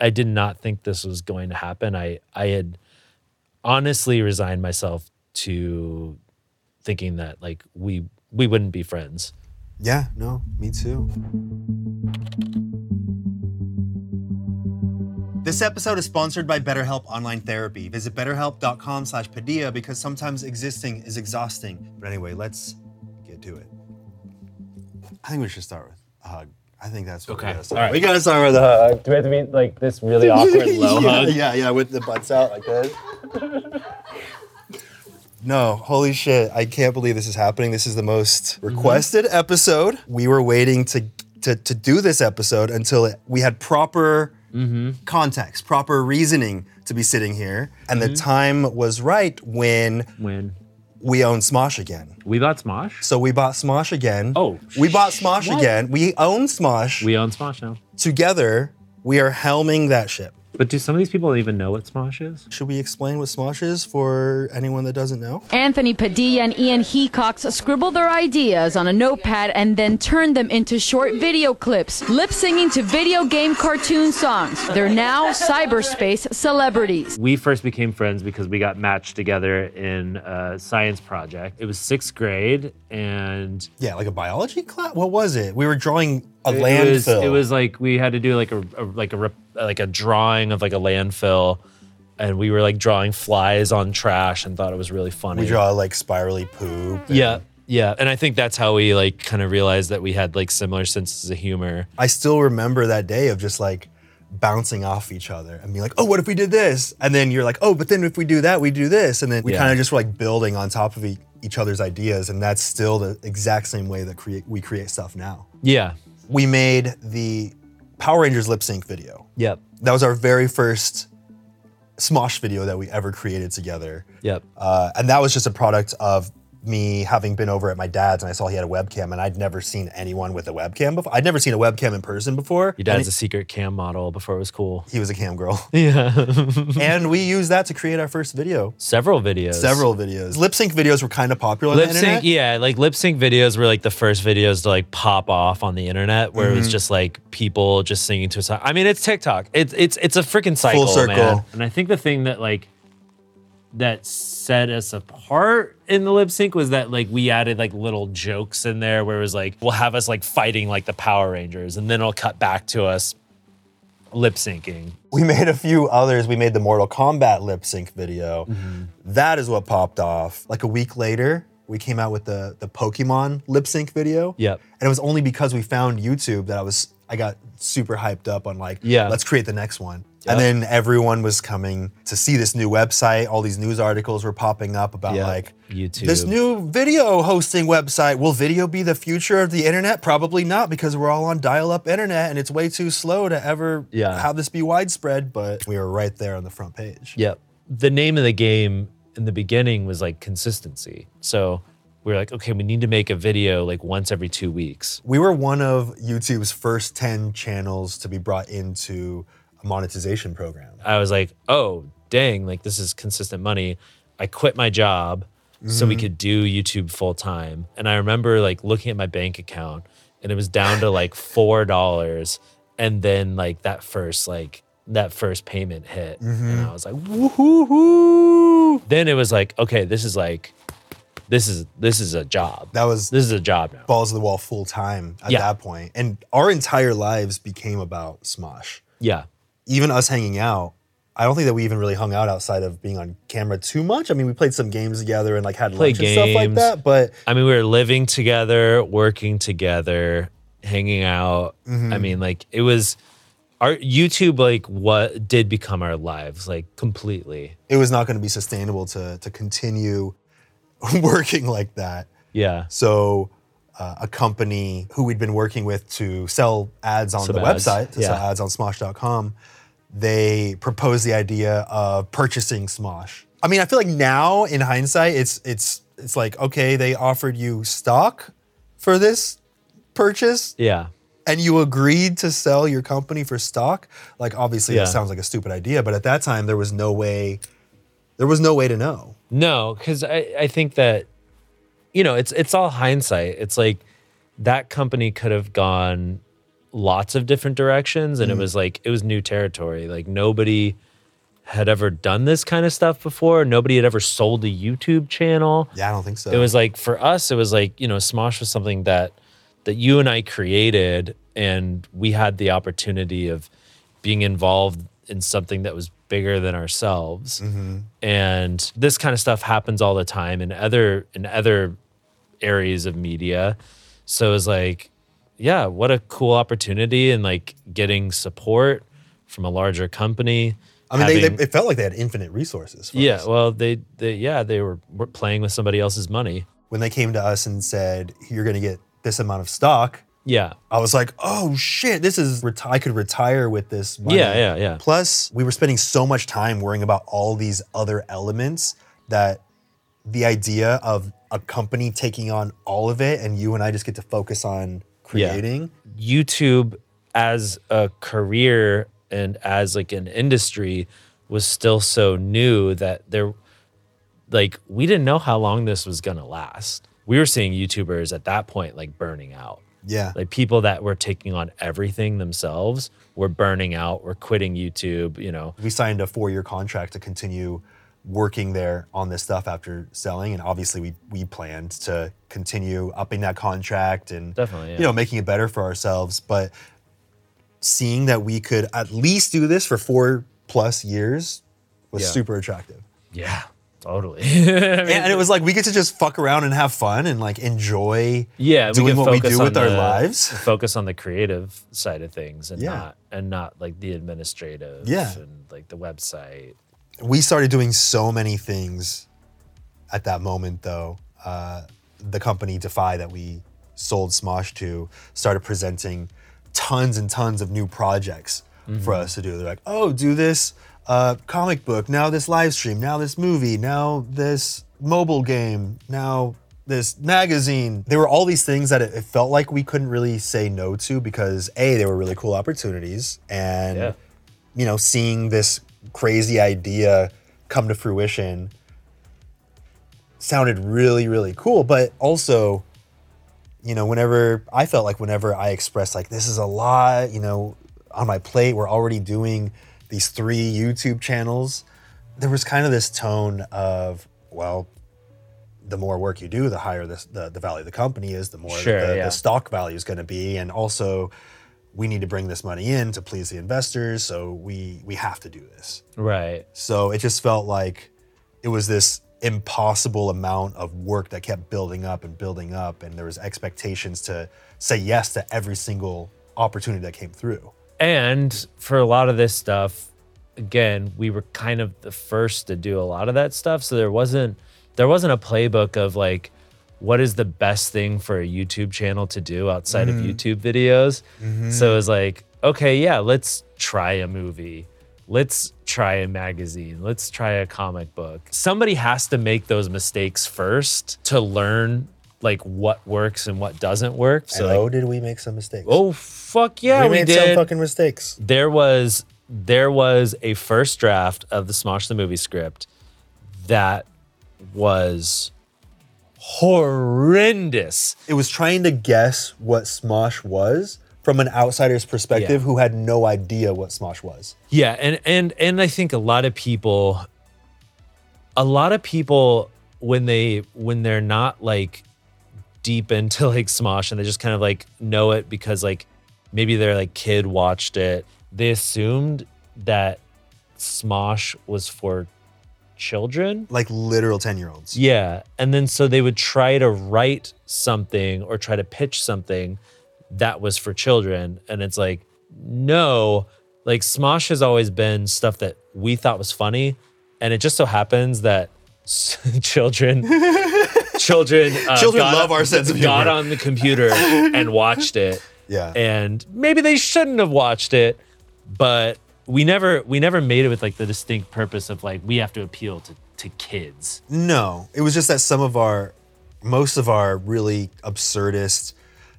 I did not think this was going to happen. I I had honestly resigned myself to thinking that like we we wouldn't be friends. Yeah, no, me too. This episode is sponsored by BetterHelp Online Therapy. Visit betterhelp.com slash Padilla because sometimes existing is exhausting. But anyway, let's get to it. I think we should start with a hug. I think that's what Okay, we gotta start. all right. We gotta start with a hug. Do we have to be like this really awkward low yeah, hug? yeah, yeah, with the butts out like this. No, holy shit. I can't believe this is happening. This is the most mm-hmm. requested episode. We were waiting to, to, to do this episode until it, we had proper mm-hmm. context, proper reasoning to be sitting here. And the mm-hmm. time was right when When we own Smosh again. we bought Smosh, So we bought Smosh again. Oh, we bought Smosh what? again. We own Smosh. we own Smosh now. Together, we are helming that ship. But do some of these people even know what Smosh is? Should we explain what Smosh is for anyone that doesn't know? Anthony Padilla and Ian Hecox scribbled their ideas on a notepad and then turned them into short video clips, lip singing to video game cartoon songs. They're now cyberspace celebrities. We first became friends because we got matched together in a science project. It was sixth grade, and Yeah, like a biology class. What was it? We were drawing a it landfill. was, it was like we had to do like a, a like a rep- like a drawing of like a landfill, and we were like drawing flies on trash and thought it was really funny. we draw like spirally poop. and- Yeah, yeah, and I think that's how we like kind of realized that we had like similar senses of humor. I still remember that day of just like bouncing off each other and being like, "Oh, what if we did this?" And then you're like, "Oh, but then if we do that, we do this." And then we Yeah. kind of just were like building on top of e- each other's ideas, and that's still the exact same way that create we create stuff now. Yeah. We made the Power Rangers lip sync video. Yep. That was our very first Smosh video that we ever created together. Yep. Uh, and that was just a product of me having been over at my dad's and I saw he had a webcam and I'd never seen anyone with a webcam before. I'd never seen a webcam in person before. Your dad's And a secret cam model before it was cool. he, he was a cam girl. Yeah. and we used that to create our first video. Several videos. Several videos. Lip sync videos were kind of popular on lip the internet. sync yeah like lip sync videos were like the first videos to like pop off on the internet where it Mm-hmm. was just like people just singing to a song i mean it's tiktok it's it's it's a freaking cycle circle. man. and i think the thing that like that set us apart in the lip sync was that like we added like little jokes in there where it was like we'll have us like fighting like the power rangers and then it'll cut back to us lip syncing We made a few others. We made the Mortal Kombat lip sync video. Mm-hmm. That is what popped off. Like a week later, we came out with the the Pokemon lip sync video. Yep. And it was only because we found YouTube that I was I got super hyped up on like, Yeah. let's create the next one. Yep. And then everyone was coming to see this new website. All these news articles were popping up about Yep. like YouTube. this new video hosting website. Will video be the future of the internet? Probably not because we're all on dial-up internet and it's way too slow to ever Yeah. have this be widespread. But we were right there on the front page. Yep. The name of the game in the beginning was like consistency. So we were like, okay, we need to make a video like once every two weeks. We were one of YouTube's first 10 channels to be brought into a monetization program. I was like, oh, dang, like this is consistent money. I quit my job so we mm-hmm. could do YouTube full time. And I remember like looking at my bank account and it was down to like $4. And then like that first, like, that first payment hit. And mm-hmm. I was like, woohoo. Then it was like, okay, this is like, this is this is a job. That was This is a job now. balls to the wall full time at Yeah. that point. And our entire lives became about Smosh. Yeah. Even us hanging out, I don't think that we even really hung out outside of being on camera too much. I mean, we played some games together and like had Played lunch and stuff like games. that. But I mean, we were living together, working together, hanging out. Mm-hmm. I mean, like it was our YouTube, like what did become our lives, like completely. it was not going to be sustainable to to continue working like that. Yeah. So uh, a company who we'd been working with to sell ads on Some the ads, website, to sell yeah. ads on Smosh.com, they proposed the idea of purchasing Smosh. I mean, I feel like now in hindsight, it's it's it's like okay, they offered you stock for this purchase, Yeah. and you agreed to sell your company for stock. Like, obviously, Yeah. it sounds like a stupid idea, but at that time, there was no way. There was no way to know. No, because I, I think that, you know, it's it's all hindsight. It's like that company could have gone lots of different directions and it mm. was like it was new territory. Like nobody had ever done this kind of stuff before. Nobody had ever sold a YouTube channel. Yeah, I don't think so. It was like for us, it was like, you know, Smosh was something that that you and I created and we had the opportunity of being involved in something that was bigger than ourselves. Mm-hmm. And this kind of stuff happens all the time in other in other areas of media. So it was like, yeah, what a cool opportunity and like getting support from a larger company. I mean, having- they, it felt like they had infinite resources. Yeah, us. well, they, they, yeah, they were, were playing with somebody else's money. when they came to us and said, "You're going to get this amount of stock," Yeah, I was like, "Oh shit! This is reti- I could retire with this money." Yeah, yeah, yeah. Plus, we were spending so much time worrying about all these other elements that the idea of a company taking on all of it and you and I just get to focus on Yeah. creating. YouTube as a career and as like an industry was still so new that there like we didn't know how long this was going to last. We were seeing YouTubers at that point like burning out. Yeah. Like people that were taking on everything themselves were burning out, were quitting YouTube, you know. we signed a four-year contract to continue working there on this stuff after selling and obviously we we planned to continue upping that contract and Definitely, yeah. you know making it better for ourselves but seeing that we could at least do this for four plus years was Yeah. super attractive Yeah, totally. and, and it was like we get to just fuck around and have fun and like enjoy yeah, doing can what we do with on our lives Focus on the creative side of things and Yeah. not and not like the administrative Yeah. and like the website. We started doing so many things at that moment though. Uh, the company defy that we sold smosh to started presenting tons and tons of new projects for us to do. They're like oh do this uh, comic book now this live stream now this movie now this mobile game now this magazine. There were all these things that it, it felt like we couldn't really say no to because a they were really cool opportunities and Yeah. you know, seeing this crazy idea come to fruition sounded really, really cool. But also, you know, whenever I felt like whenever I expressed like this is a lot, you know, on my plate, we're already doing these three YouTube channels. There was kind of this tone of, well, the more work you do, the higher the, the, the value of the company is, the more Sure, the, yeah. the stock value is going to be. And also, we need to bring this money in to please the investors. So we we have to do this. Right. So it just felt like it was this impossible amount of work that kept building up and building up, and there was expectations to say yes to every single opportunity that came through. And for a lot of this stuff, again, we were kind of the first to do a lot of that stuff. So there wasn't there wasn't a playbook of like what is the best thing for a YouTube channel to do outside of mm-hmm. YouTube videos. Mm-hmm. So it was like, okay, yeah, let's try a movie. Let's try a magazine. Let's try a comic book. Somebody has to make those mistakes first to learn like what works and what doesn't work. So So like, oh, did we make some mistakes? oh fuck yeah, we we, made did some fucking mistakes. there was there was a first draft of the Smosh the movie script that was horrendous. It was trying to guess what Smosh was from an outsider's perspective Yeah. who had no idea what Smosh was. Yeah, and and and I think a lot of people a lot of people when they when they're not like deep into like Smosh and they just kind of like know it because like maybe their like kid watched it, they assumed that Smosh was for children. Like literal 10 year olds. Yeah. And then so they would try to write something or try to pitch something that was for children. And it's like, no, like Smosh has always been stuff that we thought was funny. And it just so happens that children, children, uh, Children got- love our sense of humor. got on the computer and watched it. Yeah. And maybe they shouldn't have watched it, but we never we never made it with like the distinct purpose of like we have to appeal to to kids. No, it was just that some of our, most of our really absurdist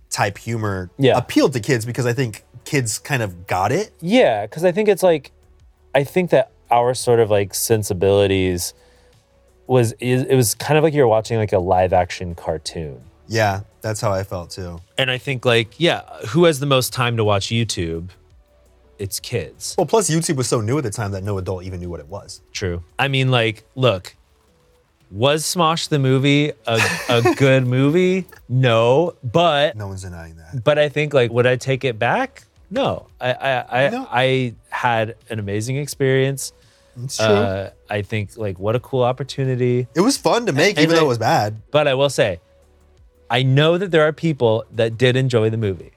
type humor Yeah. appealed to kids because I think kids kind of got it. Yeah, because I think it's like, I think that our sort of like sensibilities was it was kind of like you're watching like a live action cartoon. Yeah, that's how I felt too. And I think like yeah, who has the most time to watch YouTube? It's kids. Well, plus YouTube was so new at the time that no adult even knew what it was. True. I mean, like, look, was Smosh the movie a, a good movie? No, but No one's denying that. but I think like would I take it back? No. I I I, No. I had an amazing experience. It's true. Uh, I think like what a cool opportunity. it was fun to make, and even though like- it was bad. But I will say, I know that there are people that did enjoy the movie,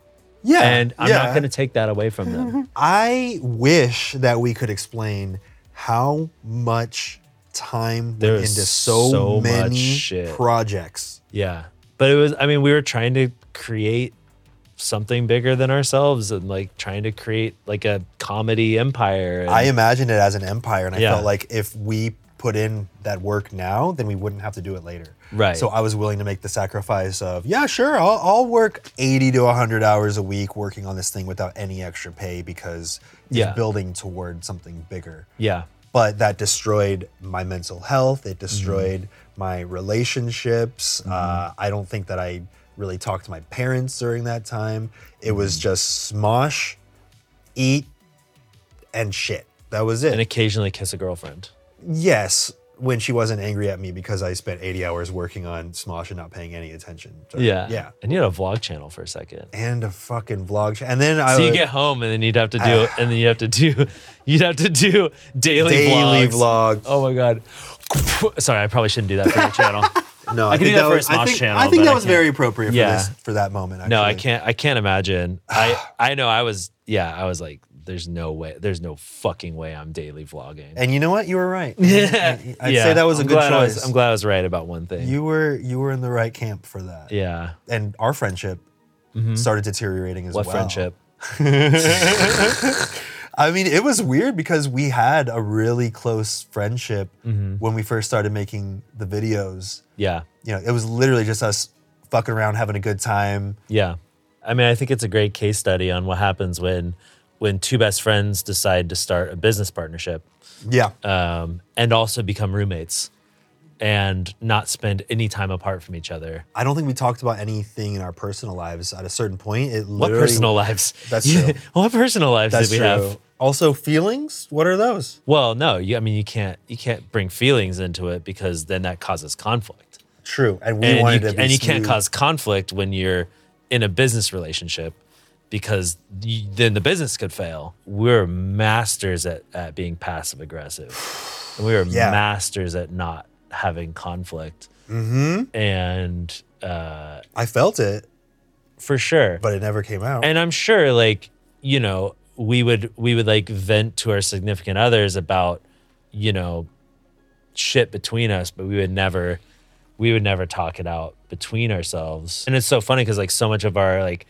Yeah, and I'm yeah. not going to take that away from them. I wish that we could explain how much time There went into so, so much many shit. projects. yeah, but it was. I mean, we were trying to create something bigger than ourselves, and like trying to create like a comedy empire. and- I imagined it as an empire, and I Yeah. felt like if we put in that work now, then we wouldn't have to do it later. Right. So I was willing to make the sacrifice of, yeah, sure, I'll, I'll work 80 to 100 hours a week working on this thing without any extra pay because it's Yeah. building toward something bigger. yeah, But that destroyed my mental health. It destroyed Mm-hmm. my relationships. Uh, I don't think that I really talked to my parents during that time. It was Mm-hmm. just smosh, eat, and shit. That was it. and occasionally kiss a girlfriend. Yes, when she wasn't angry at me because I spent 80 hours working on Smosh and not paying any attention. So, Yeah, Yeah. And you had a vlog channel for a second. And a fucking vlog. ch- And then I So you would- get home and then you'd have to do, and then you have to do, you'd have to do daily, daily vlogs. vlog. Oh my god. Sorry, I probably shouldn't do that for your channel. no, I I, can think do that for a was, I Smosh think, channel, I think that was very appropriate for Yeah. this for that moment. Actually. No, I can't. I can't imagine. I I know. I was. Yeah, I was like, there's no way. There's no fucking way I'm daily vlogging. And you know what? You were right. yeah, I'd say that was a I'm good glad I was- choice. I'm glad I was right about one thing. You were you were in the right camp for that. yeah. And our friendship started deteriorating as What well. friendship? I mean, it was weird because we had a really close friendship Mm-hmm. when we first started making the videos. Yeah. You know, it was literally just us fucking around, having a good time. Yeah. I mean, I think it's a great case study on what happens when when two best friends decide to start a business partnership Yeah. um, and also become roommates and not spend any time apart from each other. I don't think we talked about anything in our personal lives at a certain point. It What personal lives? That's true. what personal lives That's did we true. have? Also, feelings. What are those? Well, no, you, I mean you can't you can't bring feelings into it because then that causes conflict. True. And we and wanted you, to be and you can't cause conflict when you're in a business relationship because you, then the business could fail. We're masters at, at being passive aggressive. And we are Yeah. masters at not having conflict. Mm-hmm. And uh, I felt it, for sure. but it never came out. and I'm sure like, you know, we would we would like vent to our significant others about, you know, shit between us, but we would never we would never talk it out between ourselves. And it's so funny because like so much of our like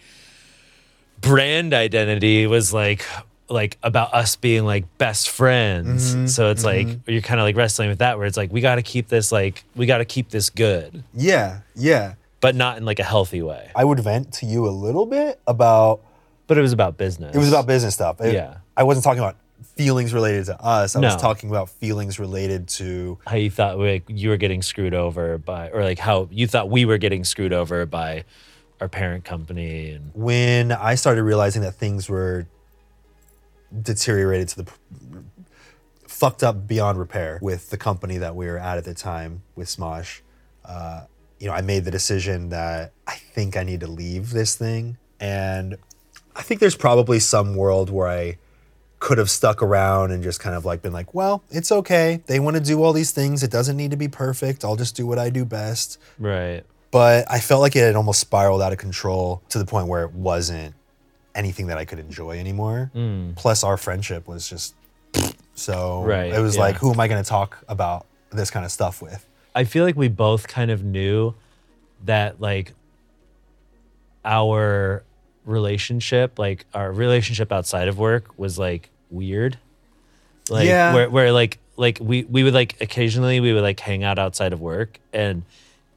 brand identity was like like about us being like best friends. Mm-hmm. So it's like mm-hmm. you're kind of like wrestling with that where it's like we got to keep this like we got to keep this good, yeah, yeah. but not in like a healthy way. I would vent to you a little bit about But it was about business. it was about business stuff. It- Yeah. I wasn't talking about feelings related to us. I was talking about feelings related to how you thought like you were getting screwed over by or like how you thought we were getting screwed over by our parent company and when I started realizing that things were deteriorated to the fucked up beyond repair with the company that we were at at the time with Smosh. Uh, you know, I made the decision that I think I need to leave this thing, and I think there's probably some world where I could have stuck around and just kind of like been like, well, it's okay. They want to do all these things. It doesn't need to be perfect. I'll just do what I do best right but I felt like it had almost spiraled out of control to the point where it wasn't anything that I could enjoy anymore. Mm. Plus, our friendship was just so. Right, It was yeah. like, who am I going to talk about this kind of stuff with? I feel like we both kind of knew that like our relationship, like our relationship outside of work was like weird. Like Yeah. where where like like we we would like occasionally we would like hang out outside of work and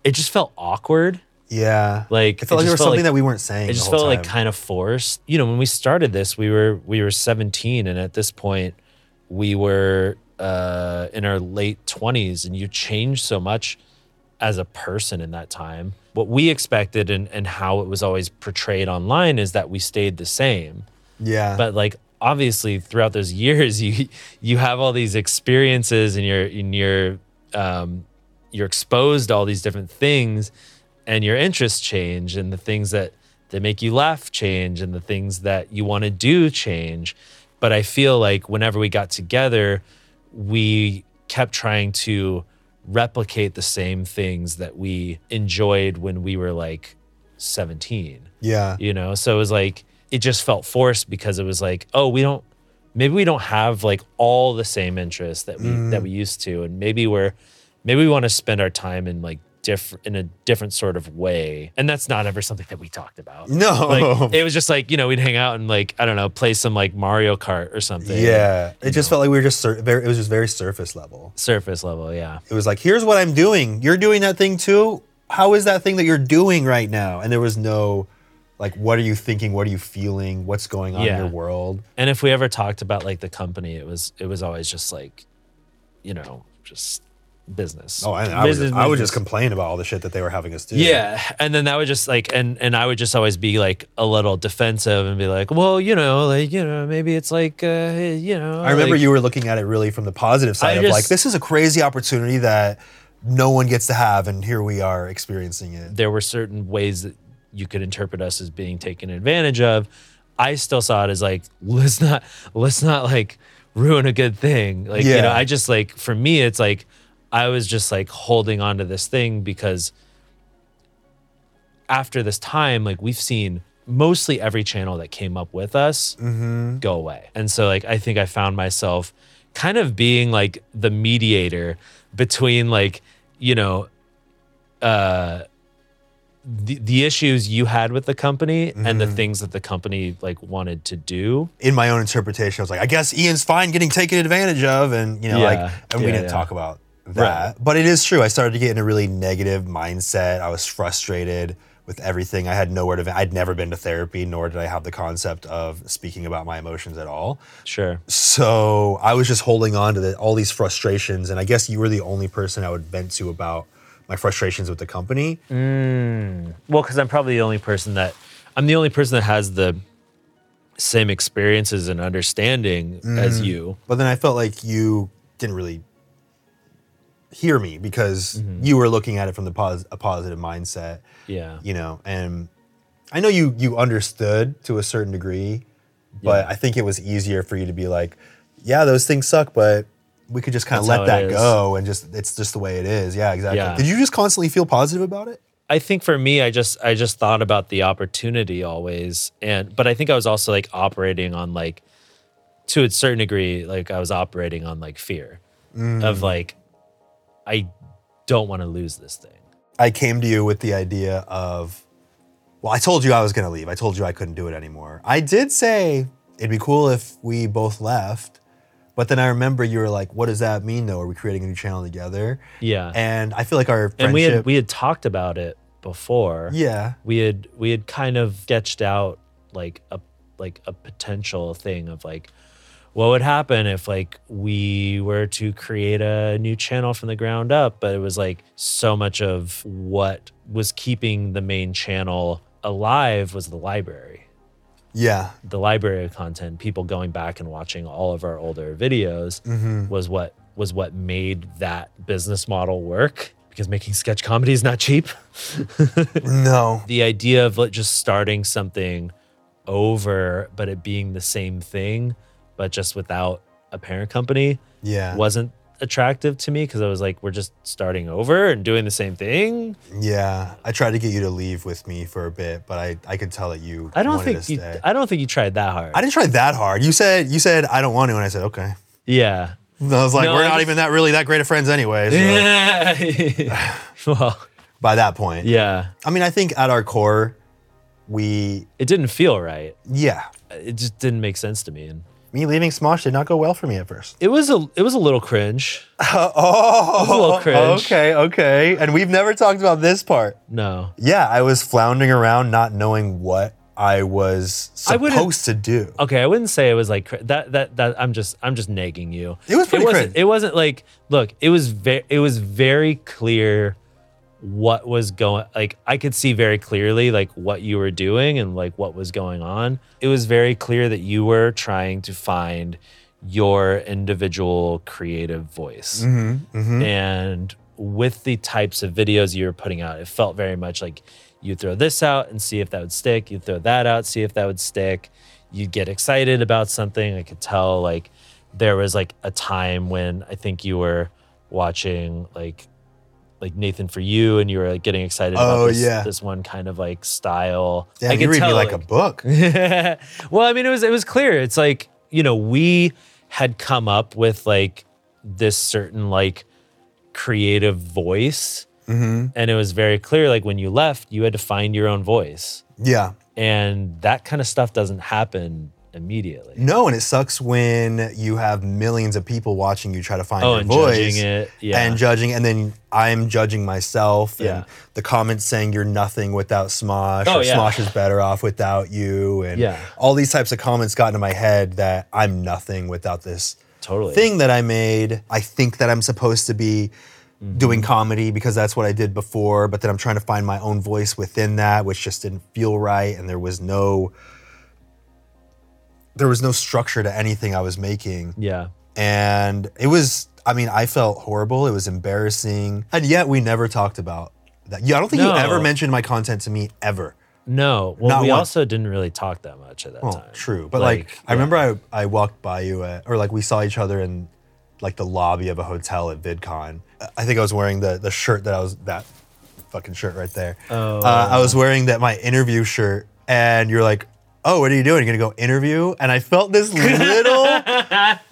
it just felt awkward. Yeah. Like it felt like there was something that we weren't saying. it just felt like kind of forced. You know, when we started this, we were we were 17, and at this point, we were uh, in our late 20s, and you changed so much as a person in that time. What we expected and and how it was always portrayed online is that we stayed the same Yeah. but like obviously throughout those years you you have all these experiences and you're and you're um you're exposed to all these different things and your interests change and the things that that make you laugh change and the things that you want to do change. But i feel like whenever we got together we kept trying to replicate the same things that we enjoyed when we were like 17 yeah. you know so it was like it just felt forced because it was like oh we don't maybe we don't have like all the same interests that we that mm. we used to. And maybe we're maybe we want to spend our time in like different in a different sort of way and that's not ever something that we talked about No. like it was just like you know we'd hang out and like i don't know play some like mario kart or something yeah. It just felt like we were just sur- very. It was just very surface level. surface level yeah It was like, here's what I'm doing. You're doing that thing too. How is that thing that you're doing right now? And there was no, like, what are you thinking? What are you feeling? What's going on Yeah. in your world? and if we ever talked about like the company it was it was always just like you know just business Oh, I, I, would, just, I would just complain about all the shit that they were having us do. Yeah, and then that would just like, and and I would just always be like a little defensive and be like, well, you know, like you know, maybe it's like, uh, you know, I remember like- you were looking at it really from the positive side I of just- like, this is a crazy opportunity that no one gets to have, and here we are experiencing it. There were certain ways that you could interpret us as being taken advantage of. I still saw it as like, let's not, let's not like ruin a good thing. Like, you know, I just like, for me, it's like, I was just like holding on to this thing because after this time, like we've seen mostly every channel that came up with us go away. And so like I think I found myself kind of being like the mediator between like, you know, uh the, the issues you had with the company and the things that the company like wanted to do. In my own interpretation, I was like, I guess Ian's fine getting taken advantage of, and you know, like, Yeah. and we didn't yeah. talk about that. But it is true. I started to get in a really negative mindset. I was frustrated with everything. I had nowhere to. vent. I'd never been to therapy, nor did I have the concept of speaking about my emotions at all. Sure. So I was just holding on to the, all these frustrations, and I guess you were the only person I would vent to about my frustrations with the company. Mm. Well, because I'm probably the only person that I'm the only person that has the same experiences and understanding as mm. you. But then I felt like you didn't really hear me because mm-hmm. you were looking at it from the pos- a positive mindset, Yeah. you know. And I know you you understood to a certain degree, but Yeah. I think it was easier for you to be like, yeah, those things suck, but we could just kind of let that go and just it's just the way it is. Yeah, exactly. Yeah. Did you just constantly feel positive about it? I think for me, I just I just thought about the opportunity always, and but I think I was also like operating on like to a certain degree, like I was operating on like fear of mm. like I don't want to lose this thing. I came to you with the idea of, well, I told you I was going to leave. I told you I couldn't do it anymore. I did say it'd be cool if we both left. But then I remember you were like, what does that mean though? Are we creating a new channel together? Yeah, And I feel like our friendship. and we had we had talked about it before. yeah. we had we had kind of sketched out like a like a potential thing of like what would happen if like we were to create a new channel from the ground up but it was like so much of what was keeping the main channel alive was the library Yeah. the library of content people going back and watching all of our older videos mm-hmm. was what was what made that business model work because making sketch comedy is not cheap No. the idea of like, just starting something over but it being the same thing but just without a parent company Yeah. wasn't attractive to me because I was like we're just starting over and doing the same thing. Yeah. I tried to get you to leave with me for a bit, but I, I could tell that you I don't think you. I don't think you tried that hard. I didn't try that hard. You said you said I don't want to, and I said okay. yeah. And I was like, No, we're I not just- even that really that great of friends anyway. So well, by that point, yeah. I mean, I think at our core, we It didn't feel right. yeah, It just didn't make sense to me and Me leaving Smosh did not go well for me at first. It was a it was a little cringe. Oh, a little cringe. Okay, okay. And we've never talked about this part. No. Yeah, I was floundering around, not knowing what I was I supposed to do. Okay, I wouldn't say it was like that. That that I'm just I'm just nagging you. It was pretty It wasn't. cringe. It wasn't like look. It was very. It was very clear what was going. Like I could see very clearly like what you were doing and like what was going on. It was very clear that you were trying to find your individual creative voice. Mm-hmm, mm-hmm. And with the types of videos you were putting out, it felt very much like you throw this out and see if that would stick. You throw that out, see if that would stick. You'd get excited about something. I could tell like there was like a time when I think you were watching like like Nathan for you and you were like getting excited Oh, about this, yeah. this one kind of like style. Damn, I you could read me tell, like, a book. well, I mean, it was it was clear. It's like you know we had come up with like this certain like creative voice, Mm-hmm. and it was very clear. Like when you left, you had to find your own voice, Yeah. and that kind of stuff doesn't happen immediately. No, and it sucks when you have millions of people watching you try to find Oh, your and voice judging it, yeah. and judging, and then I'm judging myself, Yeah. and the comments saying you're nothing without Smosh, Oh, or yeah. Smosh is better off without you, and Yeah. all these types of comments got into my head that I'm nothing without this Totally. thing that I made. I think that I'm supposed to be Mm-hmm. doing comedy because that's what I did before, but then I'm trying to find my own voice within that, which just didn't feel right, and there was no there was no structure to anything I was making. yeah. And it was I mean, I felt horrible, it was embarrassing, and yet we never talked about that. Yeah, I don't think No. you ever mentioned my content to me ever. No. Well, Not we once. also didn't really talk that much at that Well, time. true. But like, I yeah. remember I, I walked by you at, or like we saw each other in like the lobby of a hotel at VidCon. I think I was wearing the the shirt that I was that fucking shirt right there. Oh. Uh, I was wearing that my interview shirt, and you're like, "Oh, what are you doing? You're gonna go interview?" And I felt this little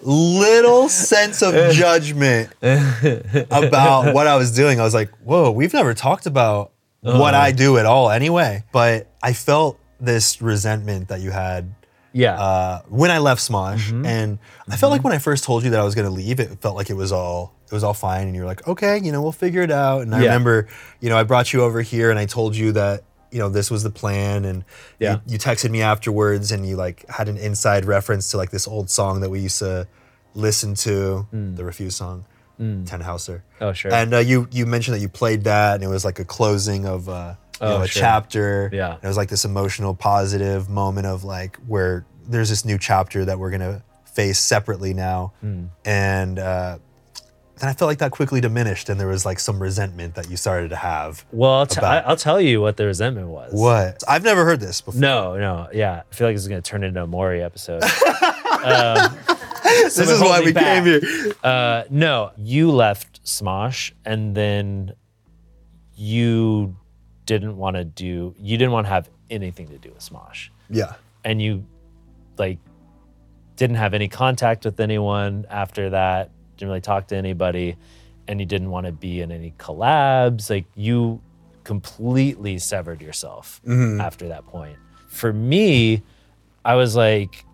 little sense of judgment about what I was doing. I was like, "Whoa, we've never talked about what I do at all, anyway." But I felt this resentment that you had Yeah. uh, when I left Smosh, Mm-hmm. and I felt like when I first told you that I was going to leave, it felt like it was all it was all fine, and you were like, okay, you know, we'll figure it out. And I Yeah. remember, you know, I brought you over here, and I told you that you know this was the plan, and Yeah. you, you texted me afterwards, and you like had an inside reference to like this old song that we used to listen to, the Refused song, Tannhäuser. Mm. Oh, sure. And uh, you you mentioned that you played that, and it was like a closing of. Uh, you Oh, know, a sure. chapter. Yeah. And it was like this emotional, positive moment of like where there's this new chapter that we're gonna face separately now, Hmm. and uh, then I felt like that quickly diminished, and there was like some resentment that you started to have. well, I'll, t- about- I'll tell you what the resentment was. What? I've never heard this before. No, no, yeah. I feel like this is gonna turn into a Maury episode. this is why we back. came here. uh, no, you left Smosh, and then you didn't want to do. You didn't want to have anything to do with Smosh, Yeah. and you like didn't have any contact with anyone after that. Didn't really talk to anybody, and you didn't want to be in any collabs. Like you completely severed yourself mm-hmm. after that point. For me, I was like,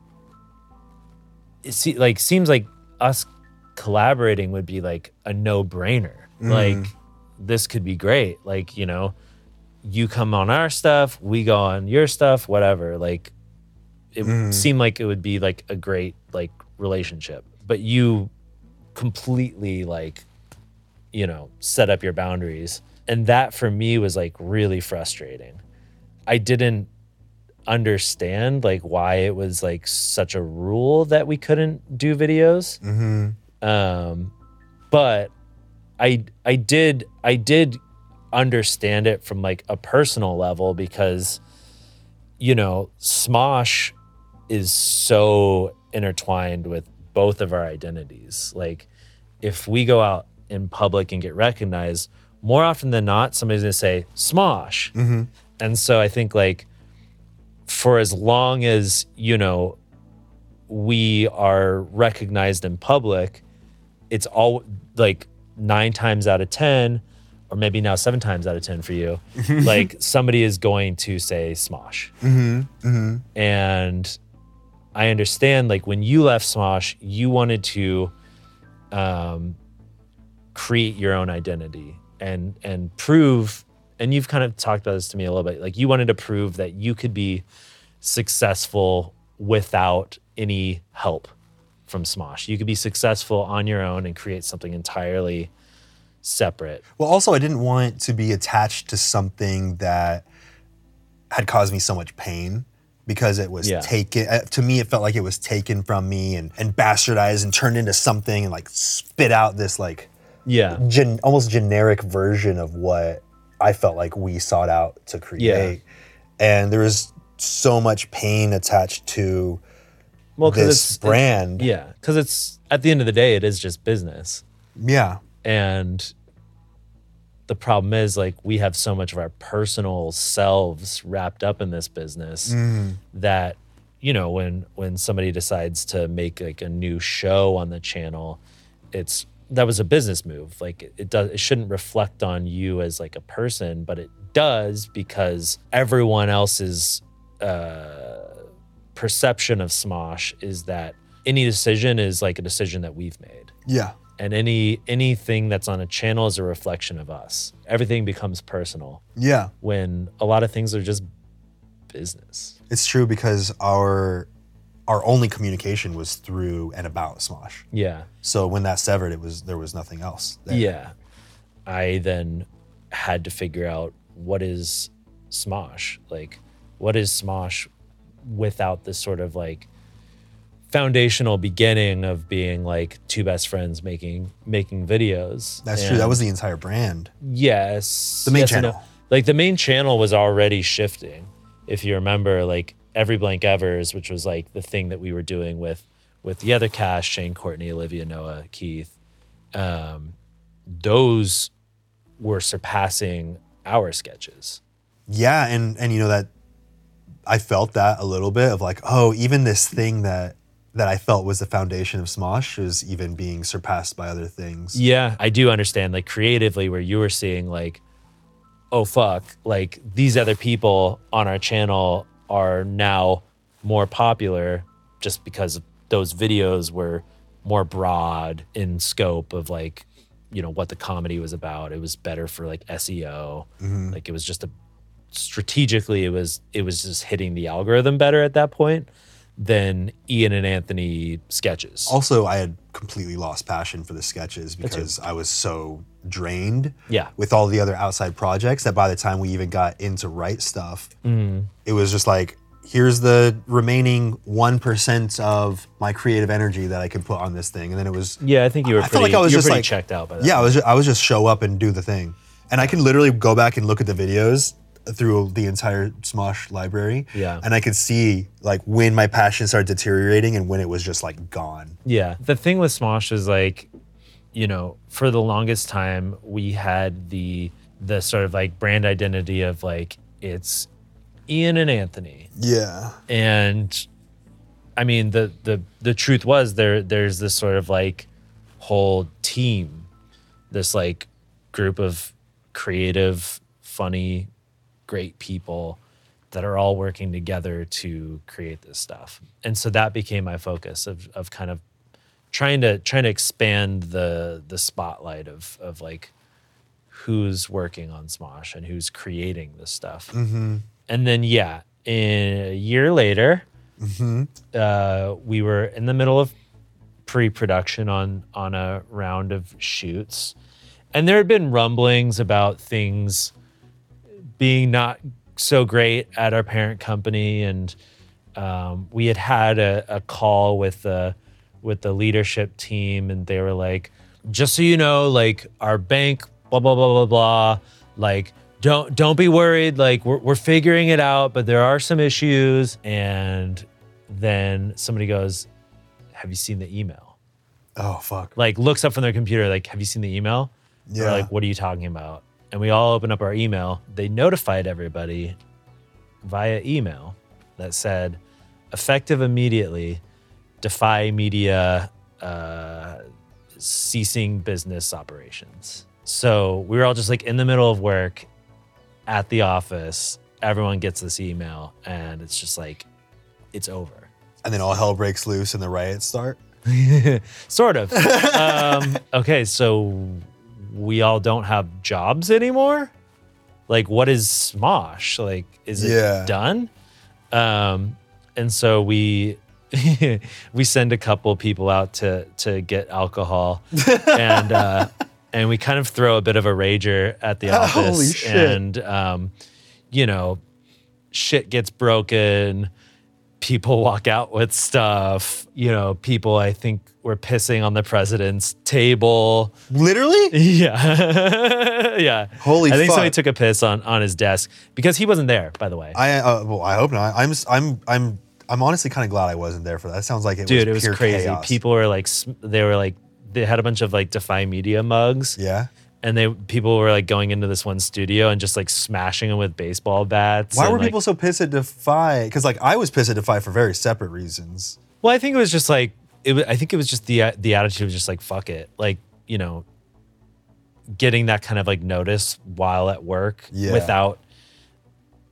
it se- like seems like us collaborating would be like a no brainer. Mm-hmm. Like this could be great. Like you know, you come on our stuff, we go on your stuff, whatever. Like it mm-hmm. seemed like it would be like a great like relationship, but you completely like you know set up your boundaries, and that for me was like really frustrating. I didn't understand like why it was like such a rule that we couldn't do videos. Um, but I I did I did understand it from like a personal level because you know Smosh is so intertwined with both of our identities. Like if we go out in public and get recognized, more often than not, somebody's gonna say Smosh. Mm-hmm. And so I think like for as long as, you know, we are recognized in public, it's all like nine times out of 10, or maybe now seven times out of 10 for you, like somebody is going to say Smosh. Mm-hmm. Mm-hmm. And I understand like when you left Smosh, you wanted to um, create your own identity and and prove and you've kind of talked about this to me a little bit like you wanted to prove that you could be successful without any help from Smosh. You could be successful on your own and create something entirely separate. Well, also, I didn't want to be attached to something that had caused me so much pain because it was Yeah. taken. uh, To me, it felt like it was taken from me and, and bastardized and turned into something and like spit out this like Yeah. gen, almost generic version of what I felt like we sought out to create. And there was so much pain attached to Well, this it's brand. yeah, because it's at the end of the day, it is just business. yeah. And the problem is, like, we have so much of our personal selves wrapped up in this business that, you know, when when somebody decides to make like a new show on the channel, it's that was a business move. Like it, it does it shouldn't reflect on you as like a person, but it does because everyone else's uh perception of Smosh is that any decision is like a decision that we've made Yeah. And any anything that's on a channel is a reflection of us. Everything becomes personal Yeah. when a lot of things are just business. It's true because our our only communication was through and about Smosh. Yeah. So when that severed, it was there was nothing else. there. Yeah. I then had to figure out what is Smosh? Like what is Smosh without this sort of like foundational beginning of being like two best friends making making videos. That's true. That was the entire brand. Yes. The main yes and no. channel. Like the main channel was already shifting. If you remember, like every blank evers, which was like the thing that we were doing with with the other cast, Shane, Courtney, Olivia, Noah, Keith, um, those were surpassing our sketches. Yeah, and and you know that I felt that a little bit of like, oh, even this thing that that I felt was the foundation of Smosh is even being surpassed by other things. Yeah, I do understand like creatively where you were seeing like, oh fuck, like these other people on our channel are now more popular just because those videos were more broad in scope of like, you know, what the comedy was about. It was better for like SEO. Mm-hmm. Like it was just a strategically it was it was just hitting the algorithm better at that point than Ian and Anthony sketches. Also, I had completely lost passion for the sketches because I was so drained Yeah. with all the other outside projects that by the time we even got into write stuff, Mm-hmm. it was just like, here's the remaining 1% of my creative energy that I can put on this thing. And then it was Yeah, I think you were I pretty, felt like I was just like checked out by that. Yeah, I was just, I was just show up and do the thing, and I can literally go back and look at the videos through the entire Smosh library. Yeah. and I could see like when my passion started deteriorating and when it was just like gone. Yeah. The thing with Smosh is like, you know, for the longest time we had the the sort of like brand identity of like it's Ian and Anthony. Yeah, And I mean the the the truth was there there's this sort of like whole team, this like group of creative, funny, great people that are all working together to create this stuff. And so that became my focus of of kind of trying to trying to expand the the spotlight of of like who's working on Smosh and who's creating this stuff. And then yeah, in a year later, uh, we were in the middle of pre-production on on a round of shoots, and there had been rumblings about things being not so great at our parent company, and um, we had had a, a call with the with the leadership team, and they were like, "Just so you know, like our bank, blah blah blah blah blah, like." Don't don't be worried. Like we're we're figuring it out, but there are some issues. And then somebody goes, "Have you seen the email?" Oh fuck. Like looks up from their computer, like, "Have you seen the email?" Yeah. like, "What are you talking about?" And we all open up our email. They notified everybody via email that said, "Effective immediately, Defy Media uh, ceasing business operations." So we were all just like in the middle of work at the office. Everyone gets this email, and it's just like, it's over. And then all hell breaks loose and the riots start. sort of. um, okay, so we all don't have jobs anymore. Like, what is Smosh? Like, is it Yeah. done? Um, and so we we send a couple people out to to get alcohol, and uh, and we kind of throw a bit of a rager at the office, and um, you know, shit gets broken. People walk out with stuff. You know, people I think were pissing on the president's table. Literally? Yeah, yeah. Holy I think somebody took a piss on on his desk because he wasn't there. By the way, I uh, well, I hope not. I'm I'm I'm I'm honestly kind of glad I wasn't there for that. It sounds like it dude, it was was pure crazy. chaos. People were like, they were like, they had a bunch of like Defy Media mugs, Yeah. And they people were like going into this one studio and just like smashing them with baseball bats. Why and, were like- people so pissed at Defy? Because like I was pissed at Defy for very separate reasons. Well, I think it was just like it. Was, I think it was just the the attitude was just like fuck it, like you know, getting that kind of like notice while at work Yeah. without,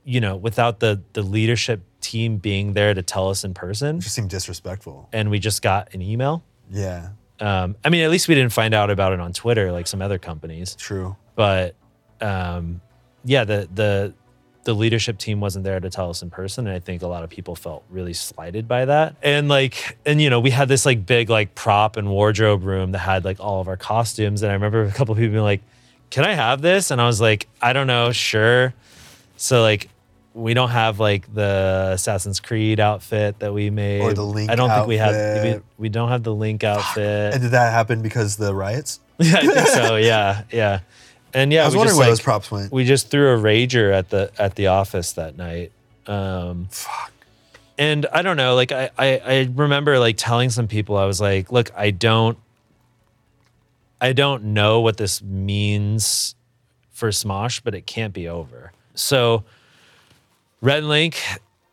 you know, without the the leadership team being there to tell us in person, It just seemed disrespectful. and we just got an email. Yeah. Um, I mean, at least we didn't find out about it on Twitter like some other companies, True. but um, yeah, the the the leadership team wasn't there to tell us in person and i think a lot of people felt really slighted by that. And like and you know we had this like big like prop and wardrobe room that had like all of our costumes and i remember a couple people being like can i have this? And i was like i don't know sure. So like we don't have like the assassin's creed outfit that we made Or the Link i don't think we have outfit. we, we don't have the link outfit And did that happen because the riots? yeah i think so yeah yeah and yeah I was we wondering just, where like, those props went. we just threw a rager at the at the office that night. Um, Fuck. and I don't know, like I, I I remember like telling some people I was like, look, I don't I don't know what this means for Smosh, but it can't be over. So Red Link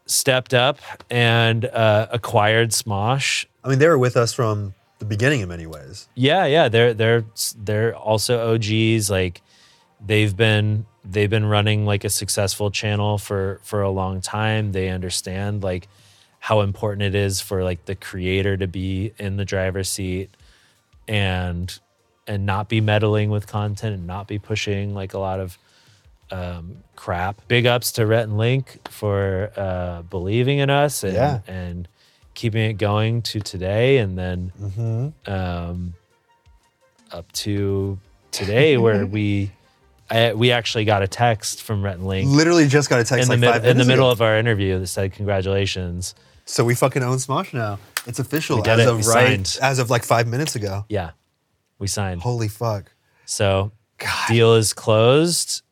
stepped up and uh, acquired Smosh. I mean, they were with us from the beginning in many ways. Yeah, yeah, they're they're they're also OGs. Like they've been they've been running like a successful channel for for a long time. They understand like how important it is for like the creator to be in the driver's seat and and not be meddling with content and not be pushing like a lot of um, crap. Big ups to Rhett and Link for uh, believing in us and Yeah. and keeping it going to today and then Mm-hmm. um, up to today where we I, we actually got a text from Rhett and Link Literally just got a text in the, like mid- five in the middle of our interview that said congratulations. So we fucking own Smosh now. It's official as it. of We right signed. as of like five minutes ago. Yeah, we signed. Holy fuck. So God. deal is closed.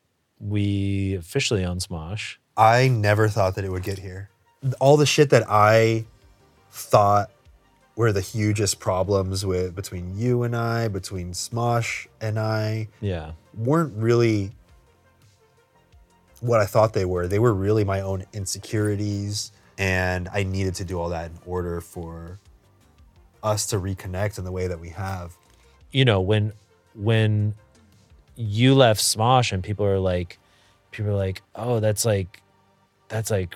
We officially own Smosh. I never thought that it would get here. All the shit that I thought were the hugest problems with between you and I, between Smosh and I, Yeah, weren't really what I thought they were. They were really my own insecurities, and I needed to do all that in order for us to reconnect in the way that we have. you know when when you left Smosh and people are like, people are like, oh, that's like, that's like,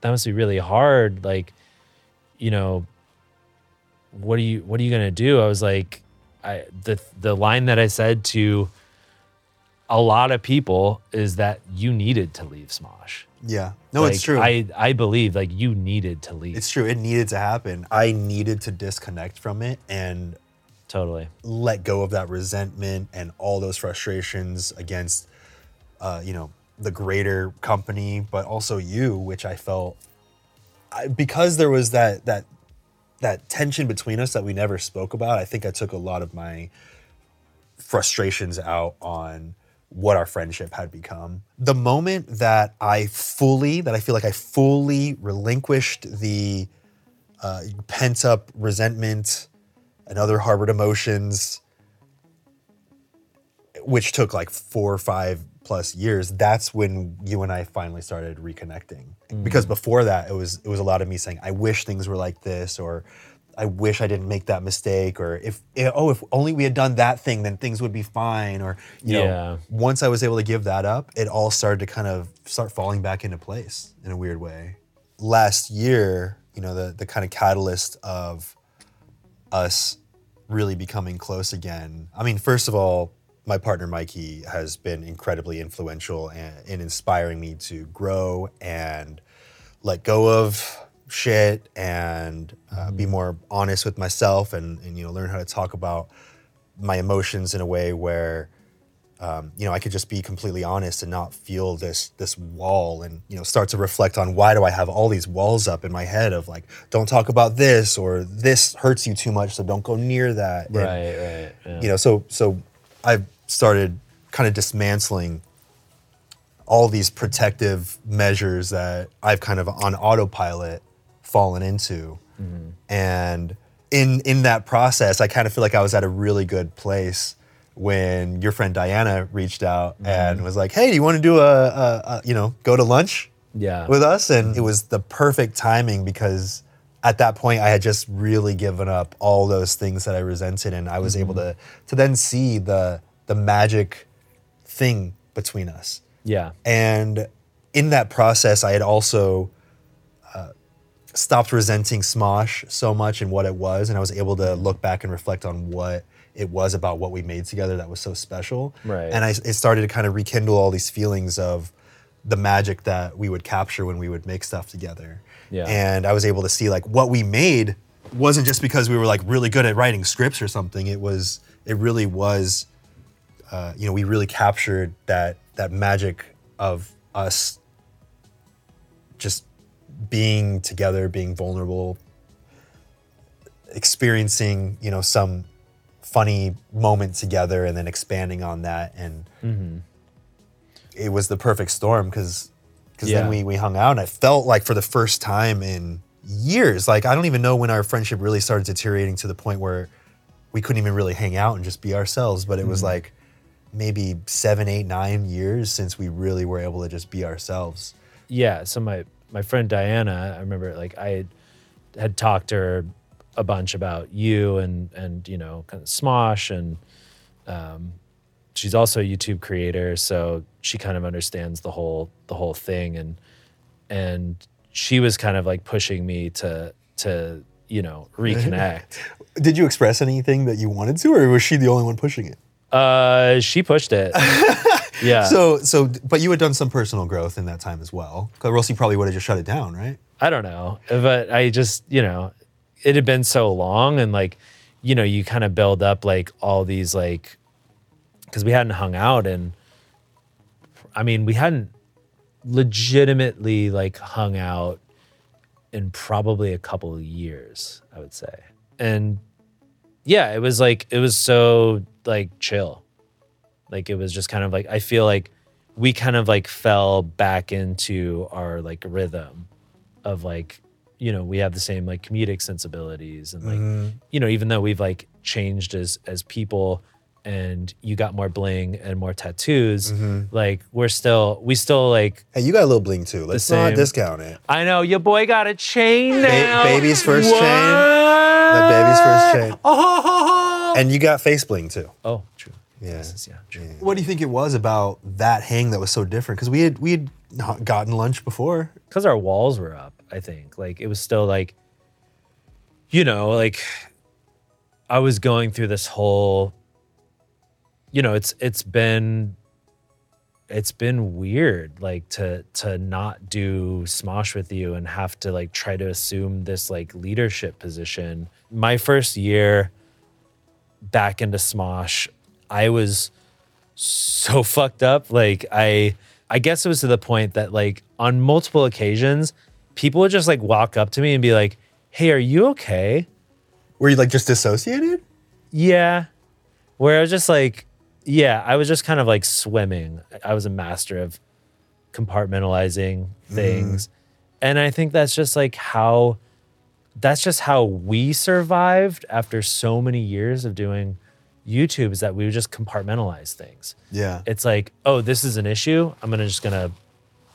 that must be really hard. Like, you know, what are you what are you gonna do? I was like, I the the line that I said to a lot of people is that you needed to leave Smosh. Yeah. No, Like, it's true. I I believe like you needed to leave. it's true. It needed to happen. I needed to disconnect from it and totally. let go of that resentment and all those frustrations against, uh, you know, the greater company, but also you, which I felt I, because there was that that that tension between us that we never spoke about. I think I took a lot of my frustrations out on what our friendship had become. The moment that I fully, that I feel like I fully relinquished the uh, pent up resentment and other harbored emotions, which took like four or five plus years, that's when you and I finally started reconnecting. Mm-hmm. Because before that, it was it was a lot of me saying, "I wish things were like this," or "I wish I didn't make that mistake," or "If oh, if only we had done that thing, then things would be fine." Or you Yeah. know, once I was able to give that up, it all started to kind of start falling back into place in a weird way. Last year, you know, the the kind of catalyst of us really becoming close again. I mean, first of all, my partner Mikey has been incredibly influential in, in inspiring me to grow and let go of shit and uh, be more honest with myself and, and you know learn how to talk about my emotions in a way where um, you know I could just be completely honest and not feel this this wall and you know start to reflect on why do I have all these walls up in my head of like don't talk about this or this hurts you too much so don't go near that And, Right, right. Yeah. you know so so i've started kind of dismantling all these protective measures that i've kind of on autopilot fallen into and in in that process i kind of feel like i was at a really good place when your friend diana reached out mm-hmm. and was like hey do you want to do a, a, a you know go to lunch Yeah. with us and mm-hmm. it was the perfect timing because at that point I had just really given up all those things that I resented and I was able mm-hmm. to to then see the the magic thing between us. yeah. And in that process I had also uh, stopped resenting Smosh so much and what it was and I was able to look back and reflect on what it was about what we made together that was so special. Right. And I it started to kind of rekindle all these feelings of the magic that we would capture when we would make stuff together. Yeah. And I was able to see like what we made wasn't just because we were like really good at writing scripts or something. It was it really was uh, you know, we really captured that that magic of us just being together, being vulnerable, experiencing, you know, some funny moment together and then expanding on that. And mm-hmm. it was the perfect storm because because Yeah. then we we hung out and I felt like for the first time in years like I don't even know when our friendship really started deteriorating to the point where we couldn't even really hang out and just be ourselves but it was mm-hmm. like maybe seven eight nine years since we really were able to just be ourselves. Yeah so my my friend diana i remember like i had, had talked to her a bunch about you and and you know kind of smosh and um, she's also a youtube creator so she kind of understands the whole the whole thing and and she was kind of like pushing me to to you know reconnect. Did you express anything that you wanted to or was she the only one pushing it? Uh she pushed it. Yeah. So so but you had done some personal growth in that time as well. Or else you probably would have just shut it down right? I don't know, but I just, you know, it had been so long and like, you know, you kind of build up like all these like, because we hadn't hung out and I mean, we hadn't legitimately like hung out in probably a couple of years, I would say. And yeah, it was like, it was so like chill. Like it was just kind of like, I feel like we kind of like fell back into our like rhythm of like you know we have the same like comedic sensibilities and like mm-hmm. you know even though we've like changed as as people and you got more bling and more tattoos mm-hmm. like we're still we still like hey you got a little bling too let's not same. discount it i know your boy got a chain now baby's first What? chain. the baby's first chain oh, and you got face bling too oh true Yeah. Is- yeah true What do you think it was about that hang that was so different? Because we had we had not gotten lunch before. because our walls were up i think like it was still like you know like i was going through this whole you know it's it's been it's been weird like to to not do smosh with you and have to like try to assume this like leadership position my first year back into smosh i was so fucked up. Like I I guess it was to the point that like on multiple occasions, people would just like walk up to me and be like, Hey, are you okay? Were you like just dissociated? Yeah. Where I was just like, yeah, I was just kind of like swimming. I was a master of compartmentalizing mm. things. And I think that's just like how that's just how we survived after so many years of doing YouTube is that we would just compartmentalize things. Yeah. It's like, oh, this is an issue. I'm gonna just gonna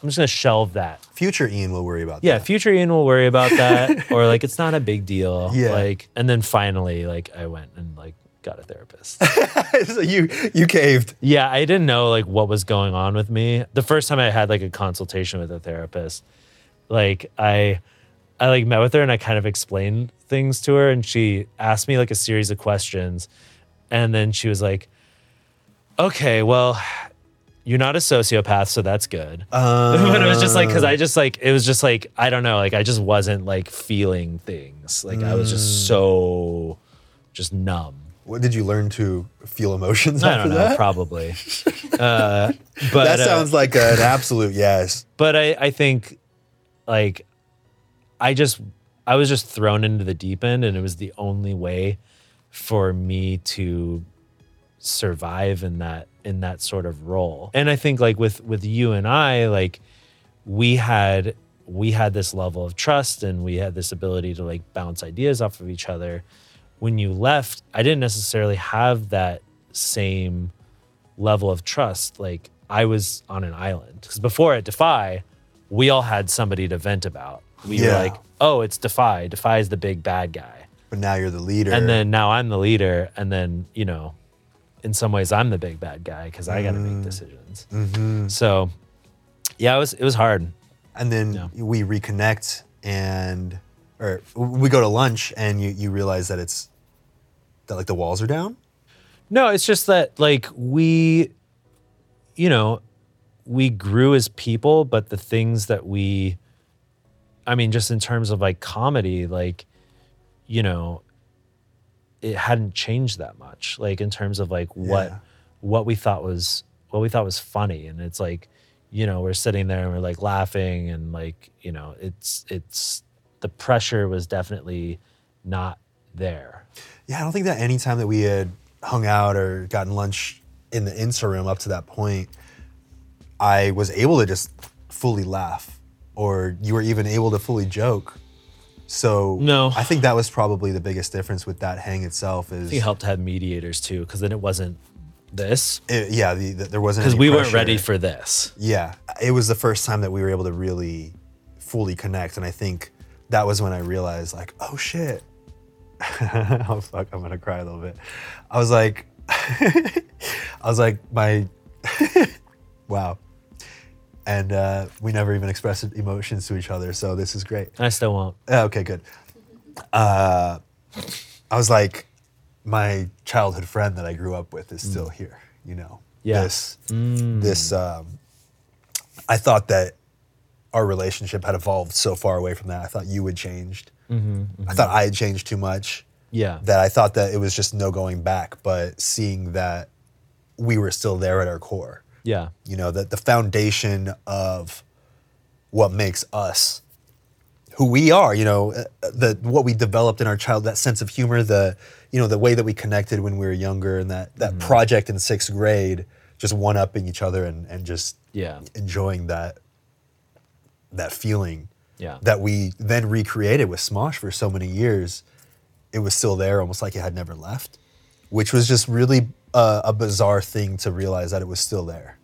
I'm just gonna shelve that. Future Ian will worry about Yeah, that. Yeah, future Ian will worry about that. or like it's not a big deal. Yeah. Like and then finally, like I went and like got a therapist. so you you caved. yeah, I didn't know like what was going on with me. The first time I had like a consultation with a therapist, like I I like met with her and I kind of explained things to her and she asked me like a series of questions and then she was like okay well you're not a sociopath so that's good but it was just like because i just like it was just like i don't know like i just wasn't like feeling things like i was just so just numb What did you learn to feel emotions i after don't know that? probably uh but that uh, sounds like an absolute yes. but I, I think like I just I was just thrown into the deep end and it was the only way for me to survive in that in that sort of role. And I think like with with you and I like we had we had this level of trust and we had this ability to like bounce ideas off of each other. When you left, I didn't necessarily have that same level of trust. Like I was on an island because before at Defy, we all had somebody to vent about. We were like, oh, it's Defy. Defy is the big bad guy. But now you're the leader. And then now I'm the leader. And then, you know, in some ways I'm the big bad guy because I got to make mm. decisions. Mm-hmm. So yeah, it was, it was hard. and then Yeah. we reconnect and or we go to lunch and you, you realize that it's that like the walls are down. No, it's just that like we, you know, we grew as people, but the things that we, I mean, just in terms of like comedy, like, you know, it hadn't changed that much. Like in terms of like what, Yeah. what we thought was what we thought was funny, and it's like, you know, we're sitting there and we're like laughing and like, you know, it's it's the pressure was definitely not there. Yeah, I don't think that any time that we had hung out or gotten lunch in the Insta room up to that point, I was able to just fully laugh, or you were even able to fully joke. So No. I think that was probably the biggest difference with that hang itself. Is I think it helped to have mediators too, because then it wasn't this. it- yeah, the, the, there wasn't Because we weren't ready for this. Yeah, it was the first time that we were able to really fully connect, and I think that was when I realized, like, oh shit, oh fuck, I'm gonna cry a little bit. I was like, I was like, my, wow, and uh, we never even expressed emotions to each other, so this is great. I still won't. Okay, good. Uh, I was like, my childhood friend that I grew up with is still here. You know, Yeah. this, this. Um, I thought that our relationship had evolved so far away from that. I thought you had changed. I thought I had changed too much. Yeah. That I thought that it was just no going back. But seeing that we were still there at our core, yeah. you know, that the foundation of what makes us who we are, you know, uh, the what we developed in our child, that sense of humor, the you know, the way that we connected when we were younger, and that that project in sixth grade, just one upping each other and and just Yeah. enjoying that that feeling Yeah. that we then recreated with Smosh for so many years. It was still there, almost like it had never left, which was just really uh, a bizarre thing to realize that it was still there.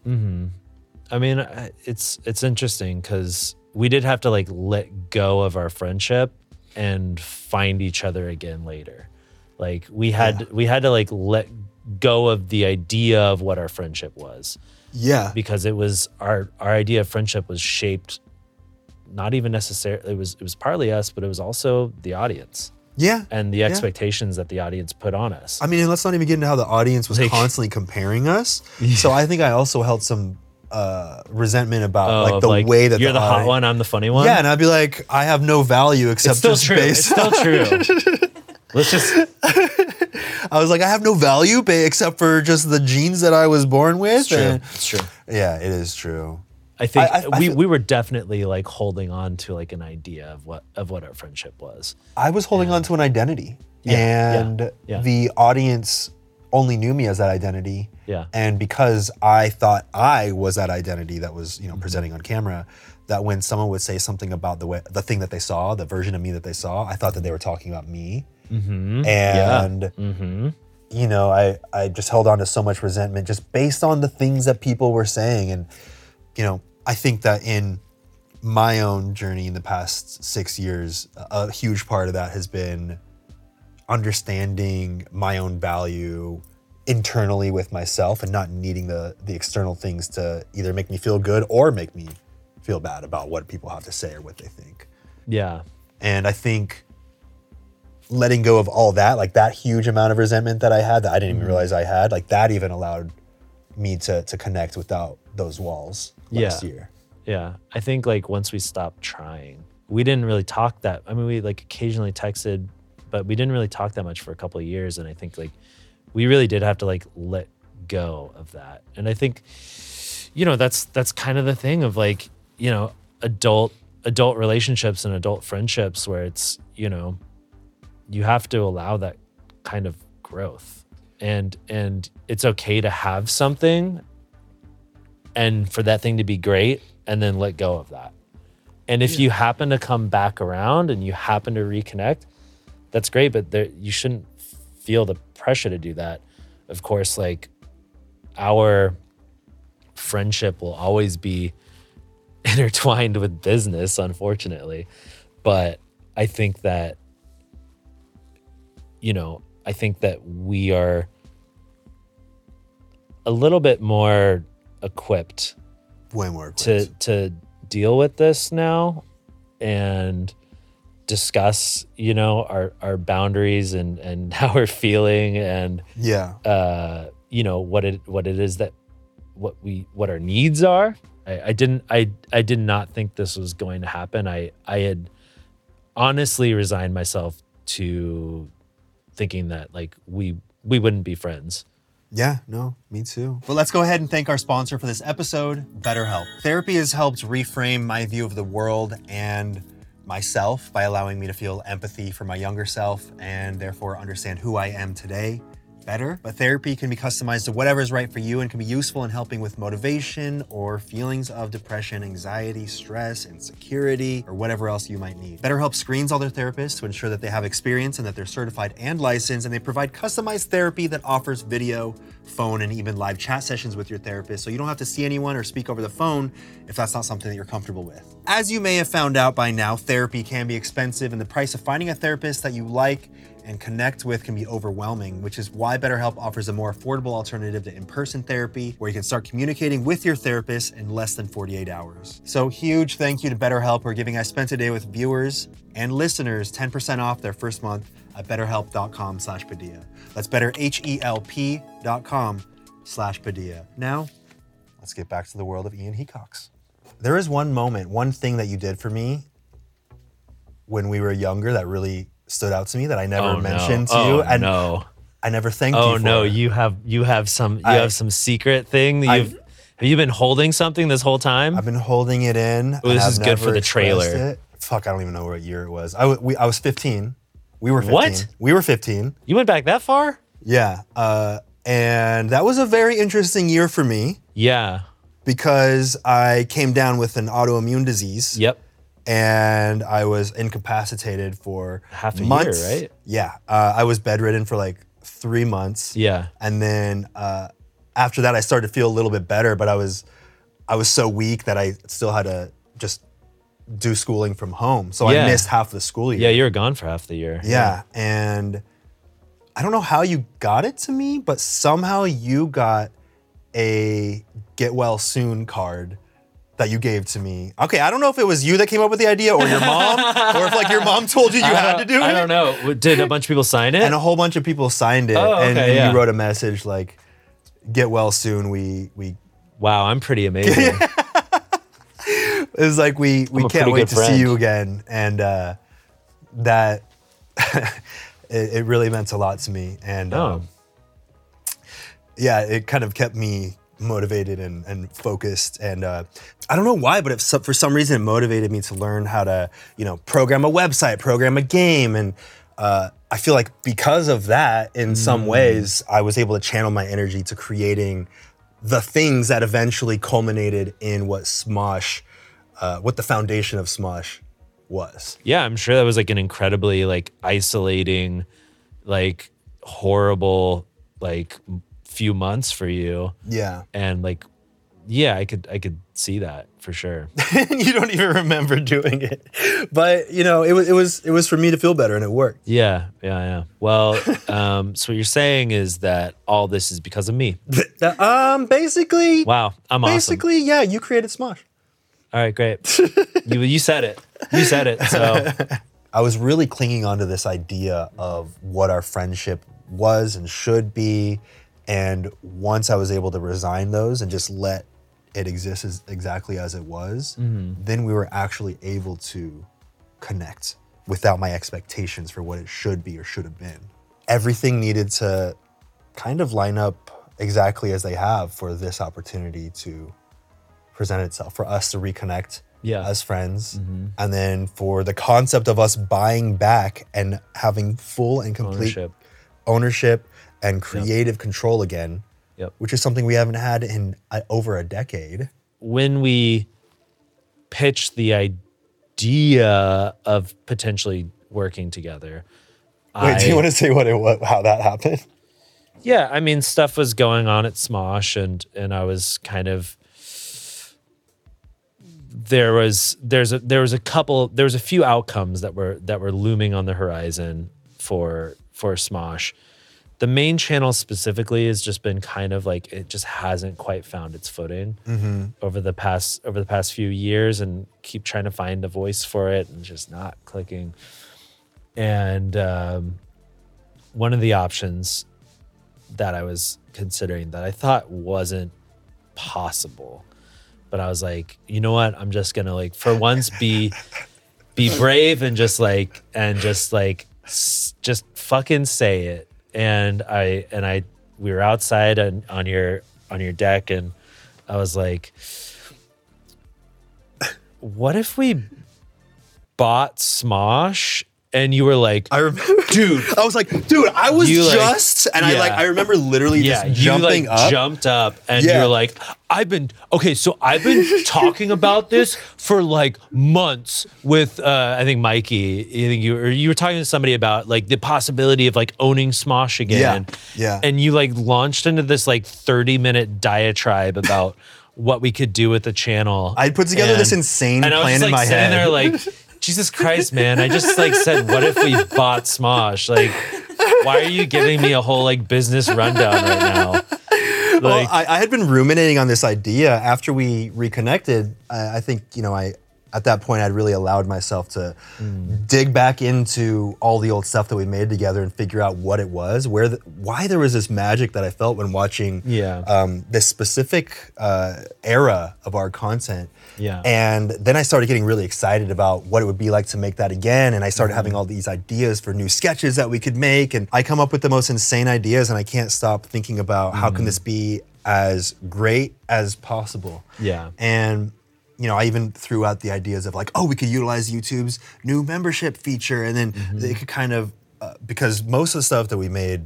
I mean, it's it's interesting because we did have to like let go of our friendship and find each other again later. Like we had we had to like let go of the idea of what our friendship was. Yeah, because it was our our idea of friendship was shaped not even necessarily it was it was partly us but it was also the audience yeah, and the expectations that the audience put on us. I mean, and let's not even get into how the audience was Like- constantly comparing us. So I think I also held some uh, resentment about Oh, like the way that the you're the, hot audi- one, I'm the funny one. Yeah, and I'd be like, I have no value except it's still just true. based. It's still true. Let's just I was like, I have no value ba- except for just the genes that I was born with. It's true. and- It's true. yeah, it is true. I think I- I we, feel- we were definitely like holding on to like an idea of what of what our friendship was. I was holding on to an identity, Yeah, yeah, and yeah. the audience only knew me as that identity. Yeah. And because I thought I was that identity that was, you Mm-hmm. know, presenting on camera, that when someone would say something about the way, the thing that they saw, the version of me that they saw, I thought that they were talking about me. Mm-hmm. Yeah. And Mm-hmm. you know, I I just held on to so much resentment just based on the things that people were saying, and you know, I think that in my own journey in the past six years, a huge part of that has been understanding my own value internally with myself and not needing the the external things to either make me feel good or make me feel bad about what people have to say or what they think. Yeah. And I think letting go of all that, like that huge amount of resentment that I had that I didn't even mm-hmm. realize I had, like that even allowed me to to connect without those walls last Yeah. year. Yeah. I think like once we stopped trying, we didn't really talk that. I mean, we like occasionally texted, but we didn't really talk that much for a couple of years. And I think like we really did have to like let go of that. And I think, you know, that's that's kind of the thing of like, you know, adult adult relationships and adult friendships where it's, you know, you have to allow that kind of growth. And and it's okay to have something and for that thing to be great and then let go of that. And if you happen to come back around and you happen to reconnect, that's great, but there, you shouldn't feel the pressure to do that. Of course, like our friendship will always be intertwined with business, unfortunately. But I think that, you know, I think that we are a little bit more equipped Way more to to deal with this now and discuss you know our our boundaries and and how we're feeling and yeah. uh you know what it what it is that what we what our needs are. I, I didn't i i did not think this was going to happen. I i had honestly resigned myself to thinking that like we we wouldn't be friends Yeah, no, me too. But let's go ahead and thank our sponsor for this episode, BetterHelp. Therapy has helped reframe my view of the world and myself by allowing me to feel empathy for my younger self and therefore understand who I am today better. But therapy can be customized to whatever is right for you and can be useful in helping with motivation or feelings of depression, anxiety, stress, insecurity, or whatever else you might need. BetterHelp screens all their therapists to ensure that they have experience and that they're certified and licensed, and they provide customized therapy that offers video, phone, and even live chat sessions with your therapist. So you don't have to see anyone or speak over the phone if that's not something that you're comfortable with. As you may have found out by now, therapy can be expensive, and the price of finding a therapist that you like and connect with can be overwhelming, which is why BetterHelp offers a more affordable alternative to in person therapy where you can start communicating with your therapist in less than 48 hours. So, huge thank you to BetterHelp for giving I Spent a Day with viewers and listeners 10% off their first month at betterhelp.com slash Padilla. That's better, H E L P dot com slash Padilla. Now, let's get back to the world of Ian Hecox. There is one moment, one thing that you did for me when we were younger that really stood out to me that I never oh mentioned no. to oh, you. And no I never thanked Oh you for. no, it. you have you have some you I- have some secret thing that I've- you've have you been holding something this whole time? I've been holding it in. Oh, this is I've good for the trailer. It. Fuck, I don't even know what year it was. I, w- we, I was 15. We were 15. What? We were 15. you went back that far? Yeah. Uh, and that was a very interesting year for me Yeah. because I came down with an autoimmune disease. Yep. And I was incapacitated for Half a year, months. right? Yeah, uh, I was bedridden for like three months. Yeah. and then uh, after that, I started to feel a little bit better, but I was I was so weak that I still had to just do schooling from home. So Yeah. I missed half the school year. Yeah, you were gone for half the year. Yeah, and I don't know how you got it to me, but somehow you got a get well soon card that you gave to me. Okay, I don't know if it was you that came up with the idea or your mom, or if like your mom told you you I had to do it. I don't know. Did a bunch of people sign it? And a whole bunch of people signed it, Oh, and, okay, and yeah. you wrote a message like, "Get well soon." We we wow, I'm pretty amazing. it was like we we can't wait to see you again, and uh, that it, it really meant a lot to me. And oh. um, yeah, it kind of kept me motivated and, and focused. And uh, I don't know why, but for some reason it motivated me to learn how to, you know, program a website, program a game. And uh, I feel like because of that, in some ways, I was able to channel my energy to creating the things that eventually culminated in what Smosh, uh, what the foundation of Smosh was. Yeah, I'm sure that was like an incredibly like isolating, like horrible, like few months for you. Yeah. And like, yeah, I could I could see that for sure. you don't even remember doing it. But, you know, it was, it was, it was for me to feel better and it worked. Yeah, yeah, yeah. Well, um, so what you're saying is that all this is because of me. um, basically, Wow, I'm awesome. basically, yeah, you created Smosh. All right, great. you you said it. You said it. So I was really clinging onto this idea of what our friendship was and should be. And once I was able to resign those and just let it exist as exactly as it was, mm-hmm. then we were actually able to connect without my expectations for what it should be or should have been. Everything needed to kind of line up exactly as they have for this opportunity to present itself, for us to reconnect Yeah. as friends, mm-hmm. and then for the concept of us buying back and having full and complete Ownership. ownership and creative control again, Yep. which is something we haven't had in uh, over a decade. when we pitched the idea of potentially working together. Wait, do you want to say what it what, how that happened? Yeah, I mean, stuff was going on at Smosh, and and I was kind of there was there's a there was a couple there was a few outcomes that were that were looming on the horizon for for Smosh. The main channel specifically has just been kind of like it just hasn't quite found its footing over the past over the past few years, and keep trying to find a voice for it, and just not clicking. And um, one of the options that I was considering that I thought wasn't possible. But I was like, you know what? I'm just gonna like for once be be brave and just like and just like s- just fucking say it. And I and I we were outside on, on your on your deck and I was like, what if we bought Smosh? And you were like, I remember, dude, I was like, dude, I was You, like- just, and I like. I remember literally yeah, just you jumping like up. jumped up and Yeah. you're like, I've been okay. So I've been talking about this for like months with uh, I think Mikey. I think you or you were talking to somebody about like the possibility of like owning Smosh again. yeah. yeah. And you like launched into this like 30 minute diatribe about what we could do with the channel. I'd put together this insane and I was plan in like, my sitting head. there like. Jesus Christ, man! I just like said, what if we bought Smosh? Like, why are you giving me a whole like business rundown right now? Like, well, I, I had been ruminating on this idea after we reconnected. I, I think you know, I at that point I'd really allowed myself to Mm. dig back into all the old stuff that we made together and figure out what it was, where, the, why there was this magic that I felt when watching Yeah. um, this specific uh, era of our content. Yeah. And then I started getting really excited about what it would be like to make that again. And I started Mm-hmm. having all these ideas for new sketches that we could make. And I come up with the most insane ideas, and I can't stop thinking about how Mm-hmm. can this be as great as possible. Yeah. And you know, I even threw out the ideas of like, oh, we could utilize YouTube's new membership feature, and then Mm-hmm. they could kind of uh, because most of the stuff that we made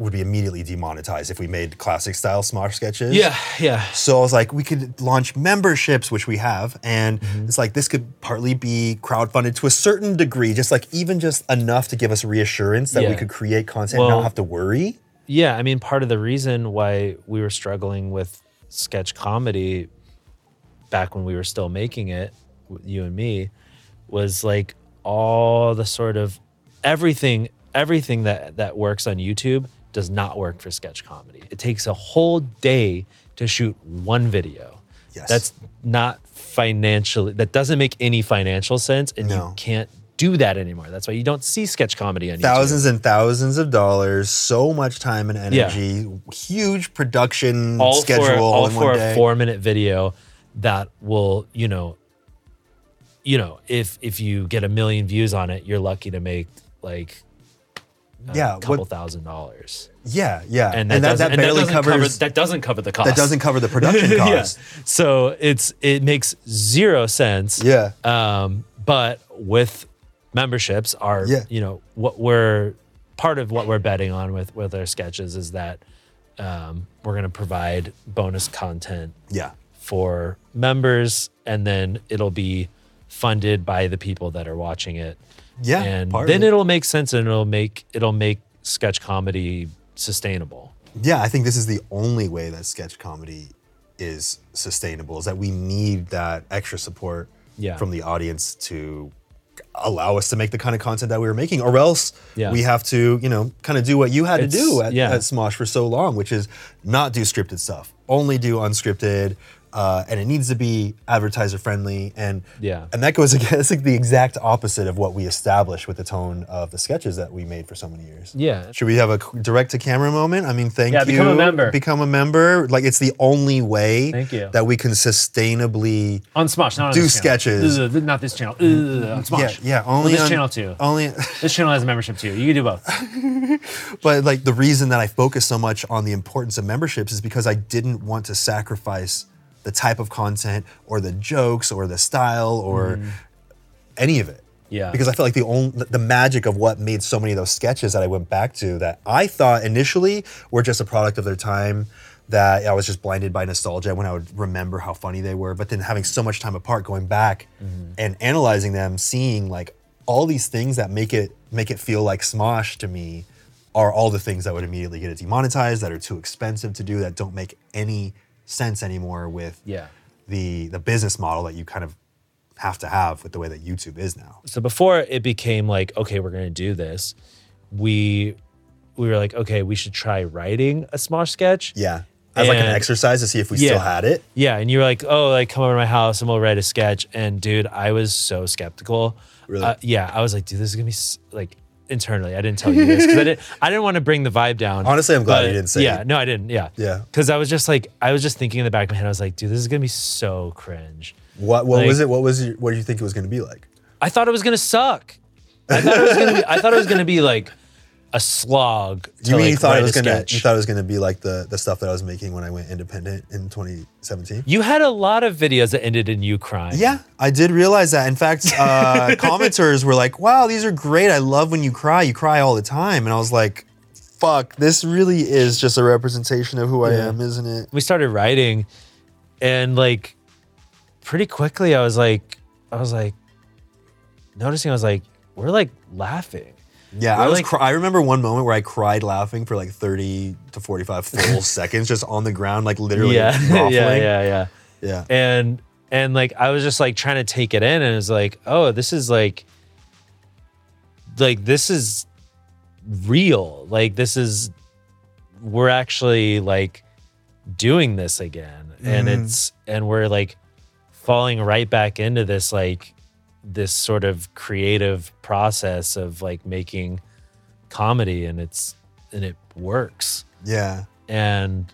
would be immediately demonetized if we made classic style Smosh sketches. yeah, yeah, So I was like, we could launch memberships, which we have, and Mm-hmm. it's like this could partly be crowdfunded to a certain degree, just like even just enough to give us reassurance that we could create content and not have to worry. yeah. I mean, part of the reason why we were struggling with sketch comedy back when we were still making it, you and me, was like all the sort of everything, everything that that works on YouTube does not work for sketch comedy. It takes a whole day to shoot one video. Yes. That's not financially that doesn't make any financial sense and No. you can't do that anymore. That's why you don't see sketch comedy on YouTube. Thousands and thousands of dollars, so much time and energy, huge production all schedule for all for one a four minute video that will you know you know if if you get a million views on it you're lucky to make like a yeah, couple what, thousand dollars yeah, yeah, and that, doesn't, and that barely doesn't covers cover that doesn't cover the cost that doesn't cover the production yeah. cost. so it's it makes zero sense Yeah. um but with memberships are Yeah. you know what we're part of what we're betting on with with our sketches is that um, we're going to provide bonus content Yeah, for members and then it'll be funded by the people that are watching it yeah, and then it. it'll make sense and it'll make it'll make sketch comedy sustainable Yeah, I think this is the only way that sketch comedy is sustainable is that we need that extra support Yeah. from the audience to allow us to make the kind of content that we were making or else Yeah. we have to you know kind of do what you had to do at, yeah. at smosh for so long which is not do scripted stuff only do unscripted uh, and it needs to be advertiser friendly, and Yeah. and that goes against like the exact opposite of what we established with the tone of the sketches that we made for so many years. Yeah. Should we have a direct to camera moment? I mean, thank you. Yeah, you. become a member. Become a member. Like it's the only way Thank you. that we can sustainably On Smosh, not on Do sketches. Ugh, not this channel. Ugh, on Smosh. yeah, yeah, Well, only this on- channel too. only This channel has a membership too. You can do both. But like the reason that I focus so much on the importance of memberships is because I didn't want to sacrifice the type of content or the jokes or the style or mm. any of it. Yeah. Because I felt like the only the magic of what made so many of those sketches that I went back to that I thought initially were just a product of their time that I was just blinded by nostalgia when I would remember how funny they were. But then having so much time apart, going back mm-hmm. and analyzing them, seeing like all these things that make it make it feel like Smosh to me are all the things that would immediately get it demonetized, that are too expensive to do, that don't make any sense anymore with Yeah. the the business model that you kind of have to have with the way that YouTube is now. so before it became like okay we're gonna do this we we were like okay we should try writing a smosh sketch Yeah. As like an exercise to see if we Yeah. still had it. yeah and you were like oh like come over to my house and we'll write a sketch and dude i was so skeptical Really? Uh, yeah i was like dude this is gonna be like internally i didn't tell you this because i didn't i didn't want to bring the vibe down Honestly, I'm glad you didn't say it. yeah it. no i didn't yeah Yeah. because i was just like i was just thinking in the back of my head i was like dude this is gonna be so cringe What what Like- was it? What was your, what did you think it was going to be like? I thought it was gonna suck. I thought it was gonna be. I thought it was gonna be like a slog. To you mean like you thought it was going to sketch. you thought it was to be like the the stuff that I was making when I went independent in 2017? You had a lot of videos that ended in you crying. Yeah, I did realize that. In fact, uh, commenters were like, "Wow, these are great. I love when you cry. You cry all the time." And I was like, "Fuck, this really is just a representation of who I Yeah. am, isn't it?" We started writing, and like pretty quickly, I was like, I was like noticing. I was like, we're like laughing. Yeah, I We're was. like- cry- I remember one moment where I cried laughing for like 30 to 45 full seconds, just on the ground, like literally yeah, yeah, yeah, yeah. yeah. and and like I was just like trying to take it in and it was like, oh, this is like like this is real. Like this is we're actually like doing this again. And mm-hmm. it's and we're like falling right back into this like this sort of creative process of like making comedy and it's and it works Yeah. and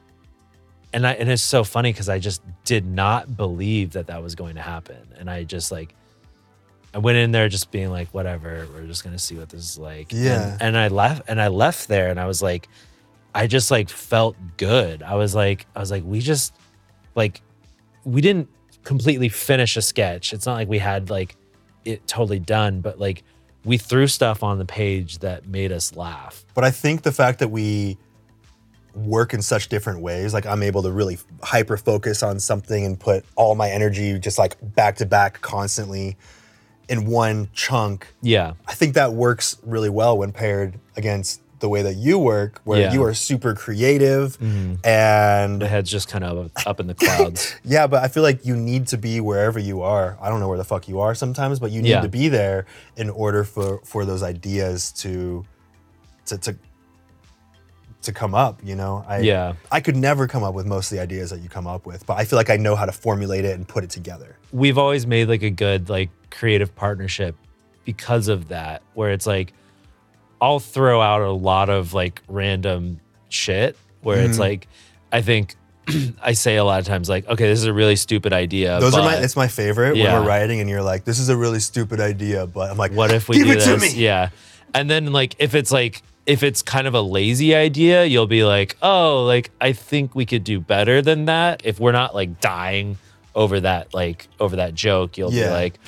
and I and it's so funny because I just did not believe that that was going to happen, and I just like I went in there just being like, whatever, we're just gonna see what this is like. And- Yeah. and, I left and I left there, and I was like, I just like felt good. I was like, I was like, we just like we didn't completely finish a sketch. It's not like we had like it totally done, but like we threw stuff on the page that made us laugh. But I think the fact that we work in such different ways, like I'm able to really hyper focus on something and put all my energy just like back to back constantly in one chunk. Yeah. I think that works really well when paired against the way that you work, where Yeah. you are super creative mm-hmm. and My head's just kind of up in the clouds. Yeah, but I feel like you need to be wherever you are. I don't know where the fuck you are sometimes, but you need Yeah. to be there in order for for those ideas to to to to come up, you know? I Yeah. I could never come up with most of the ideas that you come up with, but I feel like I know how to formulate it and put it together. we've always made like a good like creative partnership because of that where it's like I'll throw out a lot of like random shit where Mm-hmm. it's like I think I say a lot of times like okay this is a really stupid idea Those are my it's my favorite Yeah. when we're writing and you're like, this is a really stupid idea, but I'm like, what if we give do it this to me? yeah and then like if it's like if it's kind of a lazy idea you'll be like oh like I think we could do better than that if we're not like dying over that like over that joke you'll Yeah. be like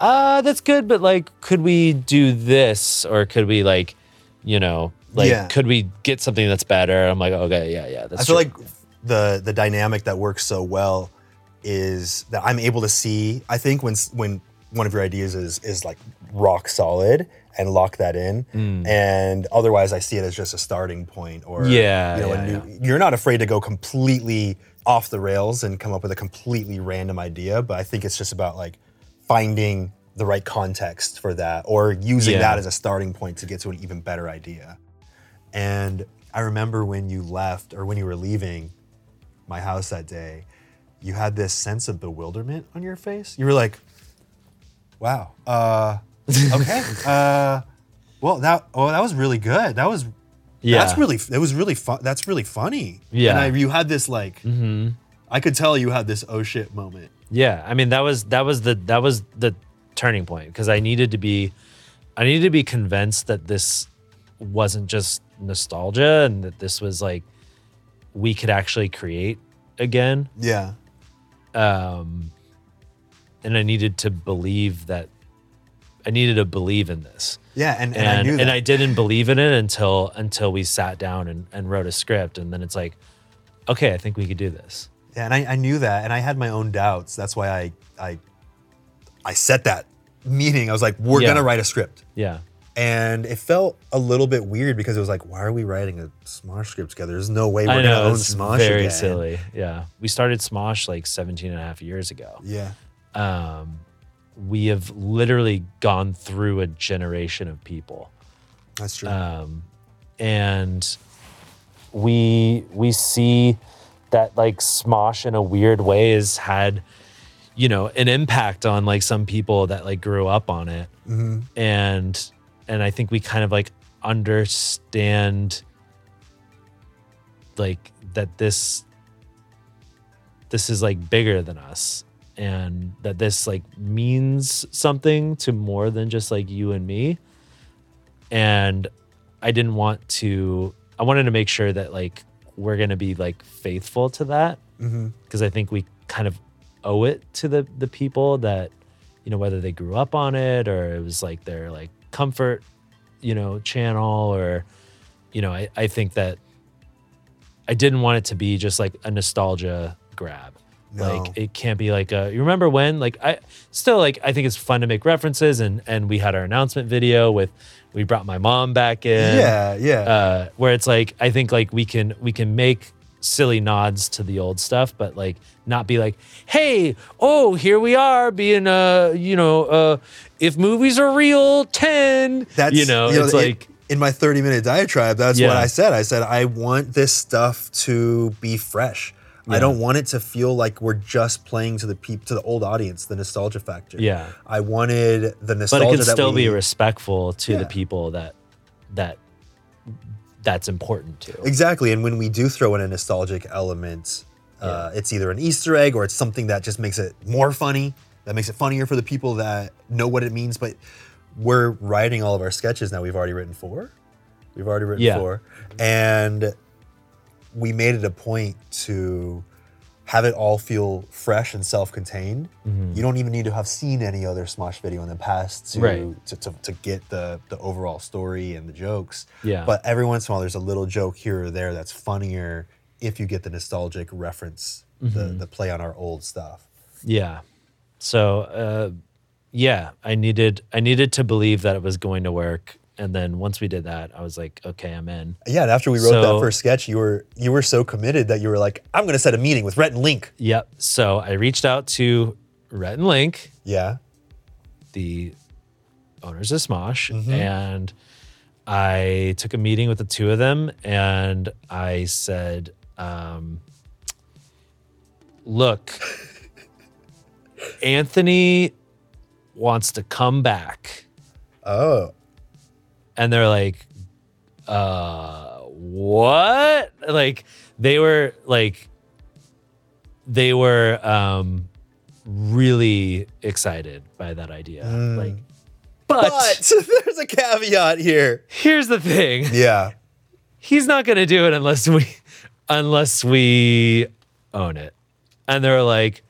uh that's good but like could we do this or could we like you know like Yeah. could we get something that's better i'm like okay yeah yeah that's I feel true. like the the dynamic that works so well is that I'm able to see. I think when s- when one of your ideas is is like rock solid and lock that in, Mm. and otherwise I see it as just a starting point or Yeah, you know, a yeah, new, you're not afraid to go completely off the rails and come up with a completely random idea, but I think it's just about like finding the right context for that or using Yeah. that as a starting point to get to an even better idea. And I remember when you left or when you were leaving my house that day, you had this sense of bewilderment on your face. You were like, "Wow, uh, okay, uh, well that oh that was really good. That was Yeah. that's really it was really fun. That's really funny. Yeah. and I, you had this like, I could tell you had this oh shit moment. Yeah, I mean that was that was the that was the turning point because I needed to be I needed to be convinced that this wasn't just nostalgia and that this was like we could actually create again Yeah, um and I needed to believe that I needed to believe in this. yeah, and, and, And I knew that. and I didn't believe in it until until we sat down and, and wrote a script and then it's like okay, I think we could do this. Yeah, and I, I knew that, and I had my own doubts. That's why I I I set that meeting. I was like, we're Yeah. gonna write a script, Yeah. and it felt a little bit weird because it was like, why are we writing a Smosh script together? There's no way we're I gonna know own it's Smosh very again. silly. Yeah. We started Smosh like 17 and a half years ago. Yeah, um, we have literally gone through a generation of people that's true. um, and we we see that like smosh in a weird way has had you know an impact on like some people that like grew up on it. Mm-hmm. And and i think we kind of like understand like that this this is like bigger than us and that this like means something to more than just like you and me. And i didn't want to i wanted to make sure that like we're gonna be like faithful to that mm-hmm. because i think we kind of owe it to the the people that you know whether they grew up on it or it was like their like comfort you know channel or you know i, I think that i didn't want it to be just like a nostalgia grab No. like it can't be like a you remember when like i still like i think it's fun to make references and and we had our announcement video with we brought my mom back in yeah, yeah. uh, where it's like I think like we can we can make silly nods to the old stuff, but like not be like, hey, oh, here we are being uh, you know, uh, if movies are real, ten. that's you know, it's in- like in my 30 minute diatribe. That's what I said. I said I want this stuff to be fresh. I don't want it to feel like we're just playing to the peop- to the old audience, the nostalgia factor. Yeah. I wanted the nostalgia. but it can still be respectful to Yeah. the people that that that's important to. Exactly. And when we do throw in a nostalgic element, uh, it's either an Easter egg or it's something that just makes it more funny, that makes it funnier for the people that know what it means. But we're writing all of our sketches now. We've already written four. We've already written Yeah. four. And we made it a point to have it all feel fresh and self-contained. You don't even need to have seen any other Smosh video in the past to Right. to, to, to get the the overall story and the jokes. Yeah. But every once in a while, there's a little joke here or there that's funnier if you get the nostalgic reference, the the play on our old stuff. Yeah. So uh yeah, I needed I needed to believe that it was going to work. And then once we did that, I was like, okay, I'm in. Yeah, and after we wrote that first sketch, you were you were so committed that you were like, I'm gonna set a meeting with Rhett and Link. Yep. So I reached out to Rhett and Link, Yeah. the owners of Smosh, and I took a meeting with the two of them and I said, um, look, Anthony wants to come back. Oh. And they're like uh what? Like they were like they were um really excited by that idea. Like but, But there's a caveat here. here's the thing. Yeah. he's not to do it unless we unless we own it. And they're like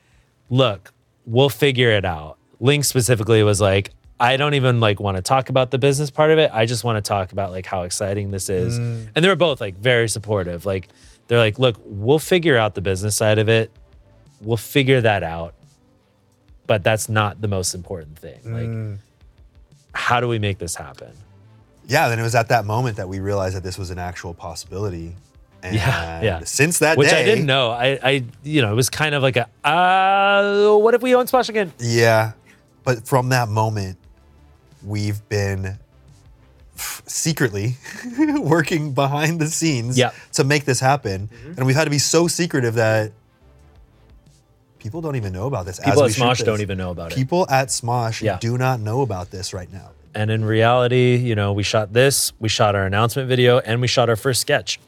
look we'll figure it out. Link specifically was like i don't even like want to talk about the business part of it i just want to talk about like how exciting this is and they were both like very supportive like they're like look we'll figure out the business side of it we'll figure that out but that's not the most important thing like how do we make this happen Yeah, then it was at that moment that we realized that this was an actual possibility. And Yeah, yeah. since that which day, I didn't know. I, I, you know, it was kind of like a, uh, what if we own Smosh again? Yeah. But from that moment, we've been secretly working behind the scenes Yep. to make this happen. Mm-hmm. And we've had to be so secretive that People don't even know about this. as People we at Smosh don't even know about it. People at Smosh Yeah. do not know about this right now. And in reality, you know, we shot this, we shot our announcement video, and we shot our first sketch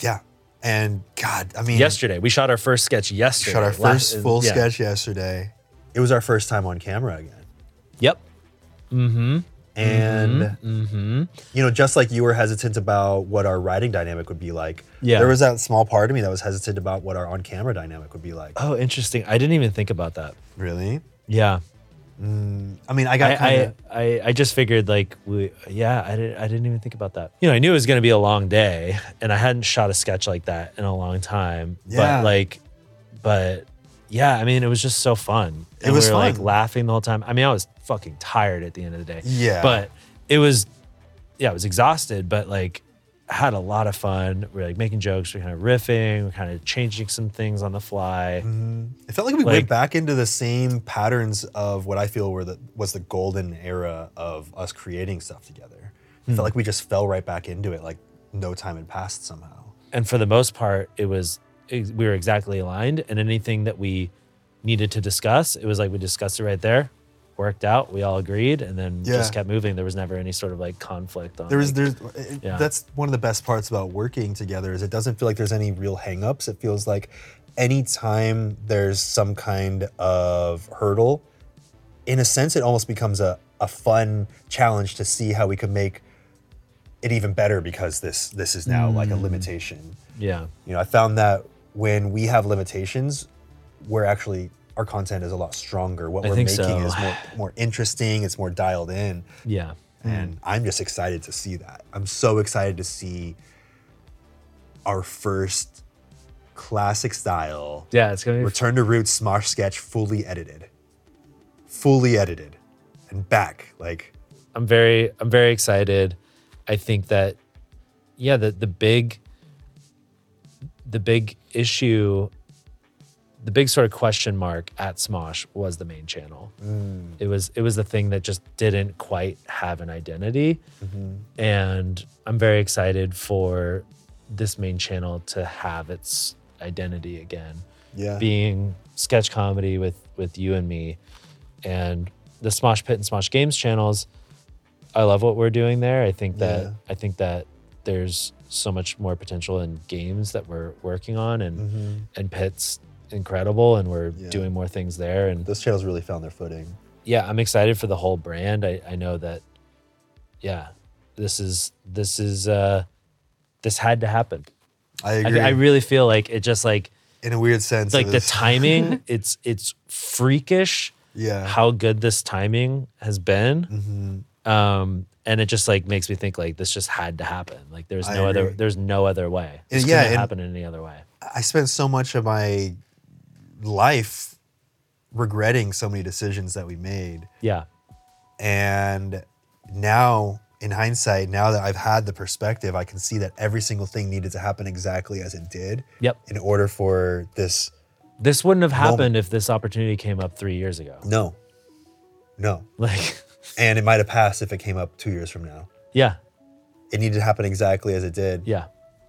Yeah. And God, I mean, yesterday. We shot our first sketch yesterday. shot our Last- first full yeah. sketch yesterday. It was our first time on camera again. Yep. Mm-hmm. And mm-hmm. mm-hmm. you know, just like you were hesitant about what our writing dynamic would be like, Yeah. there was that small part of me that was hesitant about what our on-camera dynamic would be like. Oh, interesting. I didn't even think about that. Really? Yeah. Mm, I mean, I got I, kind of I, I, I just figured like we yeah I didn't I didn't even think about that. You know I knew it was gonna be a long day and I hadn't shot a sketch like that in a long time. Yeah. But like but yeah, I mean it was just so fun. It And was we were like fun. laughing the whole time. I mean I was fucking tired at the end of the day. Yeah. But it was yeah, I was exhausted, but like had a lot of fun. We are like making jokes, we are kind of riffing, we are kind of changing some things on the fly. Mm-hmm. It felt like we Like- went back into the same patterns of what I feel were the was the golden era of us creating stuff together. It Hmm. felt like we just fell right back into it, like no time had passed somehow. and for the most part it was we were exactly aligned and anything that we needed to discuss it was like we discussed it right there worked out we all agreed and then Yeah. just kept moving there was never any sort of like conflict on There was like- there's it- Yeah. that's one of the best parts about working together is it doesn't feel like there's any real hangups. It feels like anytime there's some kind of hurdle, in a sense, it almost becomes a, a fun challenge to see how we could make it even better because this this is now like a Mm. limitation. yeah You know, I found that when we have limitations, we're actually our content is a lot stronger. What I we're think making so. is more more interesting. It's more dialed in, yeah and hmm. I'm just excited to see that. I'm so excited to see our first classic style yeah it's gonna be return to roots Smosh sketch fully edited, fully edited, and back like i'm very i'm very excited i think that yeah the the big the big issue the big sort of question mark at Smosh was the main channel. Mm. It was it was the thing that just didn't quite have an identity, mm-hmm. and I'm very excited for this main channel to have its identity again, yeah. being sketch comedy with with you and me, and the Smosh Pit and Smosh Games channels. I love what we're doing there. I think that Yeah. I think that there's so much more potential in games that we're working on, and mm-hmm. and Pit's incredible, and we're Yeah. doing more things there. And Those channels really found their footing. yeah, I'm excited for the whole brand. I, I know that, yeah, this is this is uh this had to happen. I I, agree. I really feel like it just like in a weird sense, like the timing. it's it's freakish Yeah. how good this timing has been. Mm-hmm. Um, and it just like makes me think like this just had to happen. Like there's no other there's no other way. This yeah, couldn't happen in any other way. I spent so much of my life regretting so many decisions that we made. Yeah. And now, in hindsight, now that I've had the perspective, I can see that every single thing needed to happen exactly as it did Yep. in order for this. This wouldn't have happened Moment. if this opportunity came up three years ago. No, no. Like, And it might have passed if it came up two years from now. yeah, It needed to happen exactly as it did. yeah.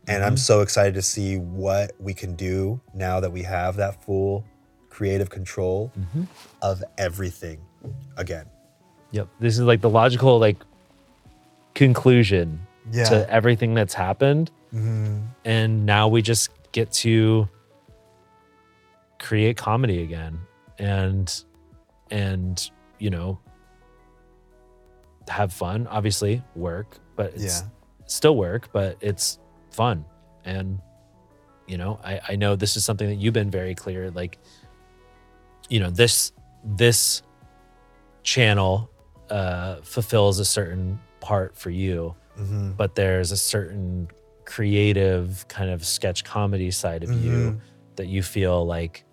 And I'm mm-hmm. so excited to see what we can do now that we have that full creative control mm-hmm. of everything again. Yep. This is like the logical like conclusion Yeah. to everything that's happened. Mm-hmm. And now we just get to create comedy again and and you know have fun obviously work but it's Yeah. still work but it's fun and you know I, I know this is something that you've been very clear like you know this this channel uh fulfills a certain part for you Mm-hmm. but there's a certain creative kind of sketch comedy side of Mm-hmm. you that you feel like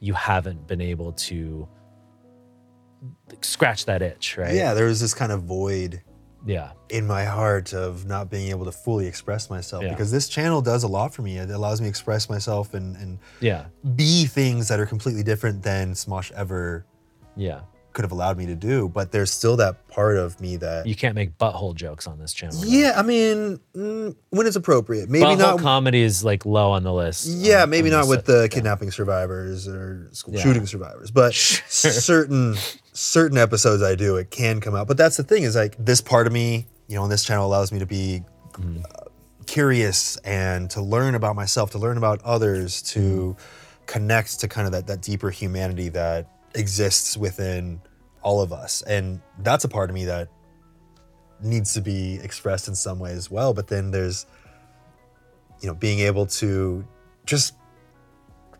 you haven't been able to scratch that itch right Yeah, there was this kind of void yeah in my heart of not being able to fully express myself Yeah. because this channel does a lot for me. It allows me to express myself and, and yeah be things that are completely different than Smosh ever yeah could have allowed me to do. But there's still that part of me that You can't make butthole jokes on this channel. though. yeah, I mean, mm, when it's appropriate, maybe Butthole not. comedy is like low on the list. yeah, on- maybe on not with the kidnapping survivors or school Yeah. shooting survivors, but certain certain episodes I do, it can come out. But that's the thing is like this part of me, you know, on this channel allows me to be Mm-hmm. uh, curious and to learn about myself, to learn about others, to Mm-hmm. connect to kind of that that deeper humanity that exists within all of us, and that's a part of me that needs to be expressed in some way as well. But then there's you know, being able to just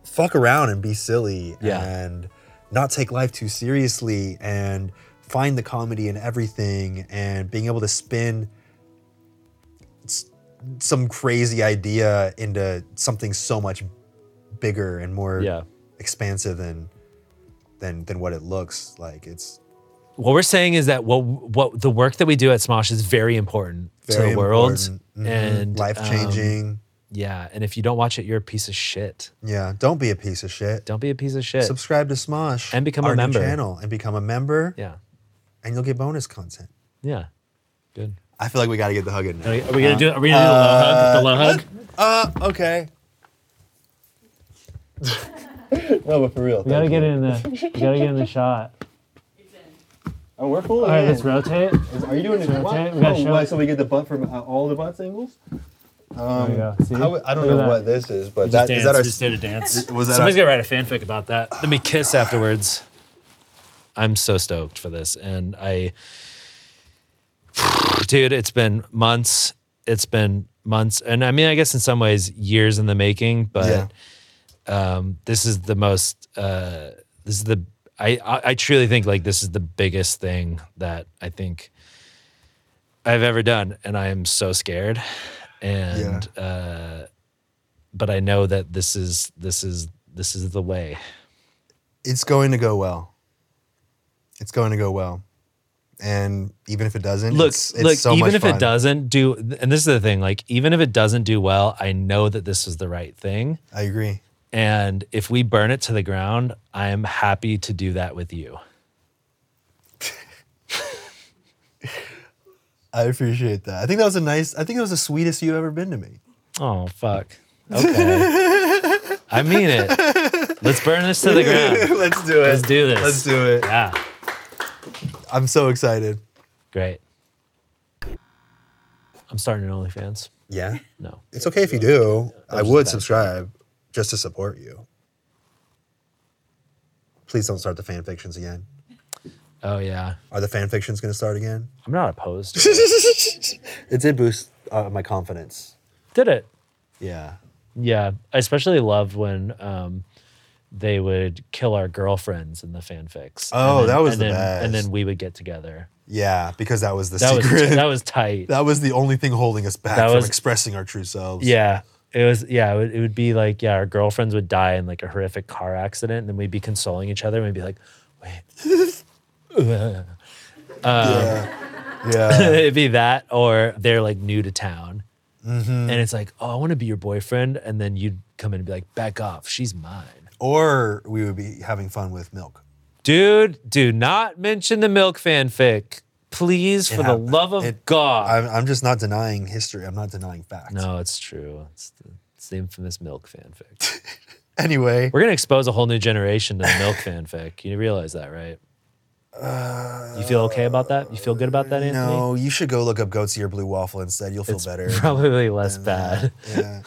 fuck around and be silly Yeah. and not take life too seriously and find the comedy in everything and being able to spin some crazy idea into something so much bigger and more Yeah. expansive than than than what it looks like it's What we're saying is that what what the work that we do at Smosh is very important to the world important. Mhm. and life um, changing yeah, and if you don't watch it, you're a piece of shit. yeah don't be a piece of shit Don't be a piece of shit. subscribe to smosh And become a our new member. channel and become a member yeah, and you'll get bonus content yeah, good. I feel like we got to get the hug in now. Are we, are we gonna do? Are we gonna do the low hug? The low hug? Uh, okay. no, but for real. We gotta get in the. We gotta get in the shot. Oh, we're full. All right, let's rotate. Are you doing it? rotate. We gotta show it. so we get the butt from uh, all the butts angles. There you go. See? I, w- I don't Look at know that. what this is, but Just that dance. is that our. just did a dance. was that Somebody's our- gonna write a fanfic about that. Let me kiss afterwards. I'm so stoked for this, and I, dude, it's been months. It's been months, and I mean, I guess in some ways, years in the making. But um, this is the most. Uh, this is the. I, I I truly think like this is the biggest thing that I think I've ever done, and I am so scared. And uh, but I know that this is this is this is the way. It's going to go well. It's going to go well, and even if it doesn't, Look, it's, it's look. so even much if it doesn't do, and this is the thing. Like, even if it doesn't do well, I know that this is the right thing. I agree. And if we burn it to the ground, I am happy to do that with you. I appreciate that. I think that was a nice. I think that was the sweetest you've ever been to me. Oh fuck. Okay. I mean it. Let's burn this to the ground. Let's do it. Let's do this. Let's do it. Yeah. I'm so excited. Great. I'm starting an OnlyFans. Yeah. No. It's okay if you do. I would just a bad subscribe just to support you. Please don't start the fan fictions again. Oh yeah. Are the fan fictions going to start again? I'm not opposed. To it. It did boost uh, my confidence. Did it? Yeah. Yeah. I especially loved when um, they would kill our girlfriends in the fanfics. Oh, then- that was and the then, best. And then we would get together. Yeah, because that was the That was secret. that was tight. that was the only thing holding us back That from was- expressing our true selves. Yeah. It was yeah, it would, it would be like yeah, our girlfriends would die in like a horrific car accident, and then we'd be consoling each other, and we'd be like, wait, Yeah. yeah. it'd be that, or they're like new to town, Mm-hmm. and it's like, oh, I want to be your boyfriend, and then you'd come in and be like, back off, she's mine, Or we would be having fun with milk. dude. Do not mention the milk fanfic, please, for the love of it- God. I'm, I'm just not denying history. I'm not denying facts. no, it's true. It's the, it's the infamous milk fanfic. Anyway, We're gonna expose a whole new generation to the milk fanfic. You realize that, right? You feel okay about that? You feel good about that, Anthony? no, you should go look up Goat's Ear Blue Waffle instead. You'll feel It's better. probably less bad. Yeah.